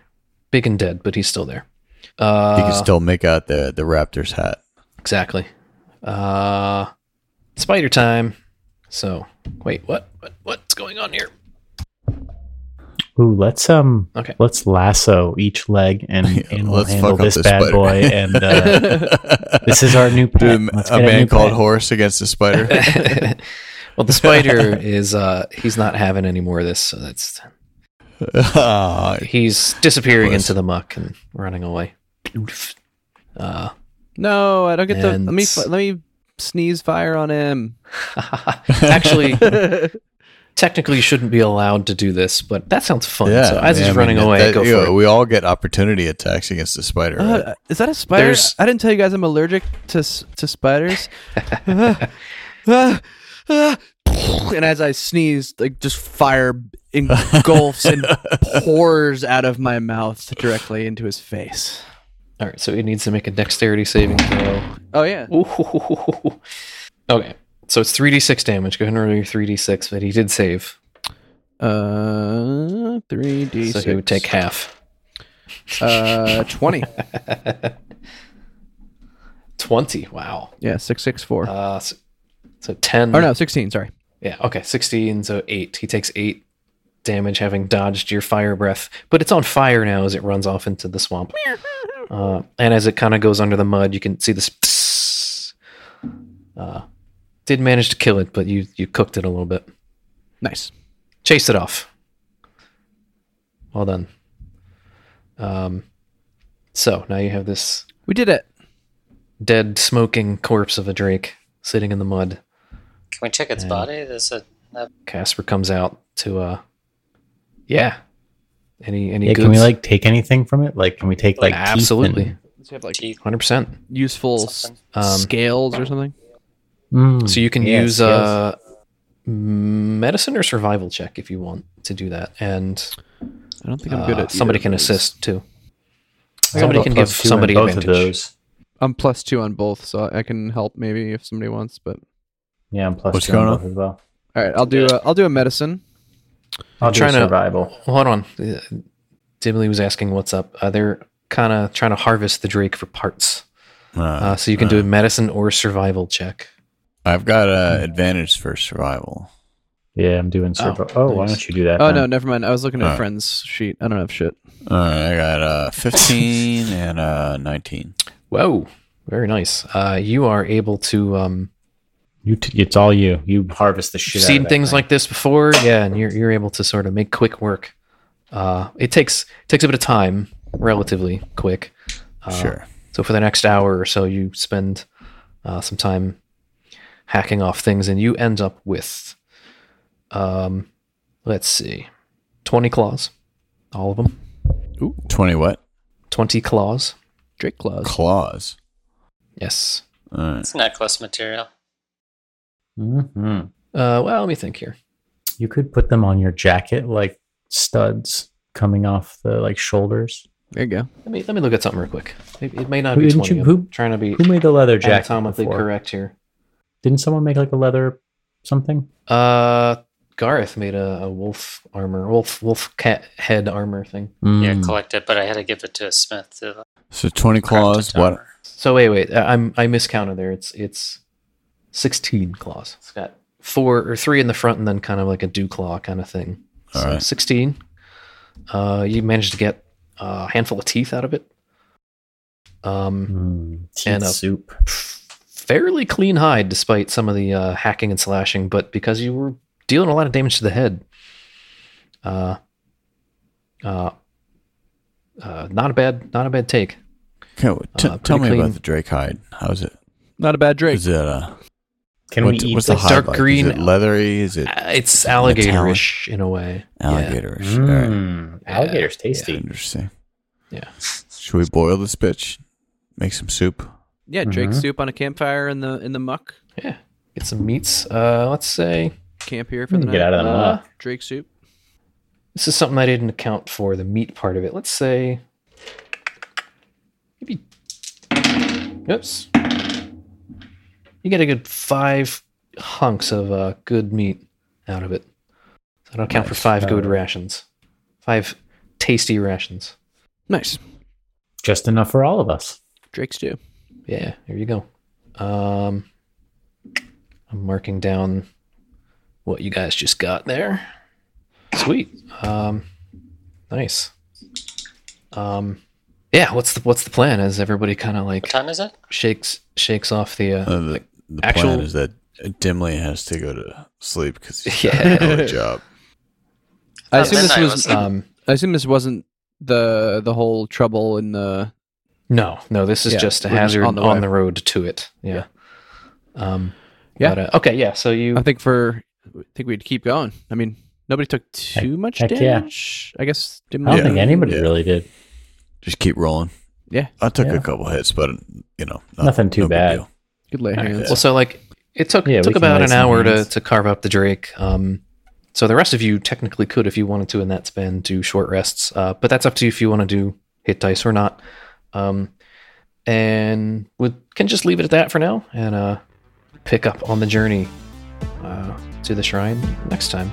big and dead, but he's still there. Uh, you can still make out the the raptor's hat. Exactly. Uh spider time. So wait, what? What what's going on here? Ooh, let's um Okay. let's lasso each leg and, and we'll Let's handle fuck this this bad spider. boy and uh, this is our new pet. Dude, Let's a get man new called pet. horse against a spider. well, the spider is uh he's not having any more of this, so that's Ah, he's disappearing into the muck and running away. Uh No, I don't get the. Let me let me sneeze fire on him. Actually, technically, you shouldn't be allowed to do this, but that sounds fun. Yeah, so as yeah, he's I running mean, away, that- go you for know, it. We all get opportunity attacks against the spider. right? Uh, is that a spider? There's- I didn't tell you guys I'm allergic to to spiders. Ah, ah, ah. and as I sneeze, like just fire engulfs and pours out of my mouth directly into his face. All right, so he needs to make a dexterity saving throw. Oh yeah. Ooh. Okay, so it's 3d6 damage. Go ahead and roll your 3d6, but he did save, Uh, three d. so he would take half. Uh, twenty. 20. Wow. Yeah, six six four. Uh, so, so 10. oh no, sixteen. Sorry. Yeah, okay, 16, so 8. He takes 8 damage having dodged your fire breath, but it's on fire now as it runs off into the swamp. Uh, and as it kind of goes under the mud, you can see this. psst. Uh, did manage to kill it, but you, you cooked it a little bit. Nice. Chase it off. Well done. Um, so now you have this We did it. dead, smoking corpse of a drake sitting in the mud. Can we check its Yeah. body? There's a that Kaspar comes out to uh yeah. Any any Yeah, goods? can we like take anything from it? Like, can we take like teeth and- absolutely. Does he have like teeth. Hundred percent. useful s- Um, scales or something? Mm, So you can yeah, use scales. uh medicine or survival check if you want to do that. And I don't think I'm good uh, at. somebody can assist too. I somebody can give somebody both advantage. of those. I'm plus two on both, so I can help maybe if somebody wants. But Yeah, I'm plus What's two going both as well. all right, I'll do. A, I'll do a medicine. I'll do trying to- survival. Hold on. Uh, Dimly was asking what's up. Uh, they're kind of trying to harvest the drake for parts. Uh, so you can do a medicine or survival check. I've got uh, advantage for survival. Yeah, I'm doing survival. Oh, why nice. don't you do that? Oh then? no, never mind. I was looking at a Alright. Fren's sheet. I don't have shit. All right, I got uh, 15 and uh, 19. Whoa, very nice. Uh, you are able to um, You t- it's all you. You harvest the shit. You've out seen of that things thing. like this before, yeah, and you're you're able to sort of make quick work. Uh, it takes takes a bit of time, relatively quick. Uh, Sure. So for the next hour or so, you spend uh, some time hacking off things, and you end up with, um, let's see, twenty claws, all of them. Ooh. 20 what? Twenty claws. Drake claws. Claws. Yes. All right. it's necklace material. Mhm. Uh, well, let me think here. You could put them on your jacket like studs coming off the like shoulders. There you go. Let me let me look at something real quick. It, it may not Who be didn't twenty. you- who- trying to be Who made the leather jacket? anatomically before? correct here. Didn't someone make like a leather something? Uh, Gareth made a, a wolf armor, wolf wolf cat head armor thing. Mm. Yeah, collect it, but I had to give it to a smith to So 20 claws. What? So wait, wait, I- I'm I miscounted there. It's it's sixteen claws. It's got four or three in the front, and then kind of like a dew claw kind of thing. So All right. sixteen. Uh, you managed to get a handful of teeth out of it. Um, Mm. Teeth And a- soup. fairly clean hide despite some of the uh, hacking and slashing, but because you were dealing a lot of damage to the head, uh, uh, uh, not a bad, not a bad take. Okay, well, t- Uh, tell me clean. about the Drake hide. How's it? Not a bad Drake. Is it uh, Can what- we eat what's the this? dark like? green- Is it leathery? Is it Uh, It's alligator-ish in a way. Yeah. alligator-ish? Mm, alligator's tasty. Interesting. Yeah. Should we boil this bitch? Make some soup? yeah, Drake Mhm. soup on a campfire in the in the muck. Yeah. Get some meats. Uh, let's say Camp here for the Mm, night. Get out of the Uh, muck. Drake soup. this is something I didn't account for the meat part of it. Let's say maybe. Oops. You get a good five hunks of uh, good meat out of it. So I don't count for five good Uh, rations. Five tasty rations. Nice. Just enough for all of us. Drake's stew. Yeah, here you go. Um, I'm marking down what you guys just got there. Sweet. Um, nice. Um, yeah. What's the what's the plan? As everybody kind of What like time is it? shakes shakes off the. Uh, Uh, the the actual- plan is that Dimly has to go to sleep because he's got Yeah. another job. I Oh, assume this was. was- um, I assume this wasn't the the whole trouble in the. no, no. This is Yeah, just a hazard on on the the, road to it. Yeah. Um, Yeah. but, uh, okay. Yeah. So you. I think for I think we'd keep going. I mean, nobody took too Heck- much heck yeah. damage. I guess I don't Yeah. think anybody yeah. really did. Just keep rolling. Yeah. I took Yeah. a couple hits, but you know, not- Nothing too no big bad. Deal. good lay hands. Well, so like it took Yeah, took about an hour to, hands. to carve up the Drake. Um, so the rest of you technically could, if you wanted to, in that span, do short rests. Uh, but that's up to you if you want to do hit dice or not. Um, and we can just leave it at that for now, and uh, pick up on the journey uh, to the shrine next time.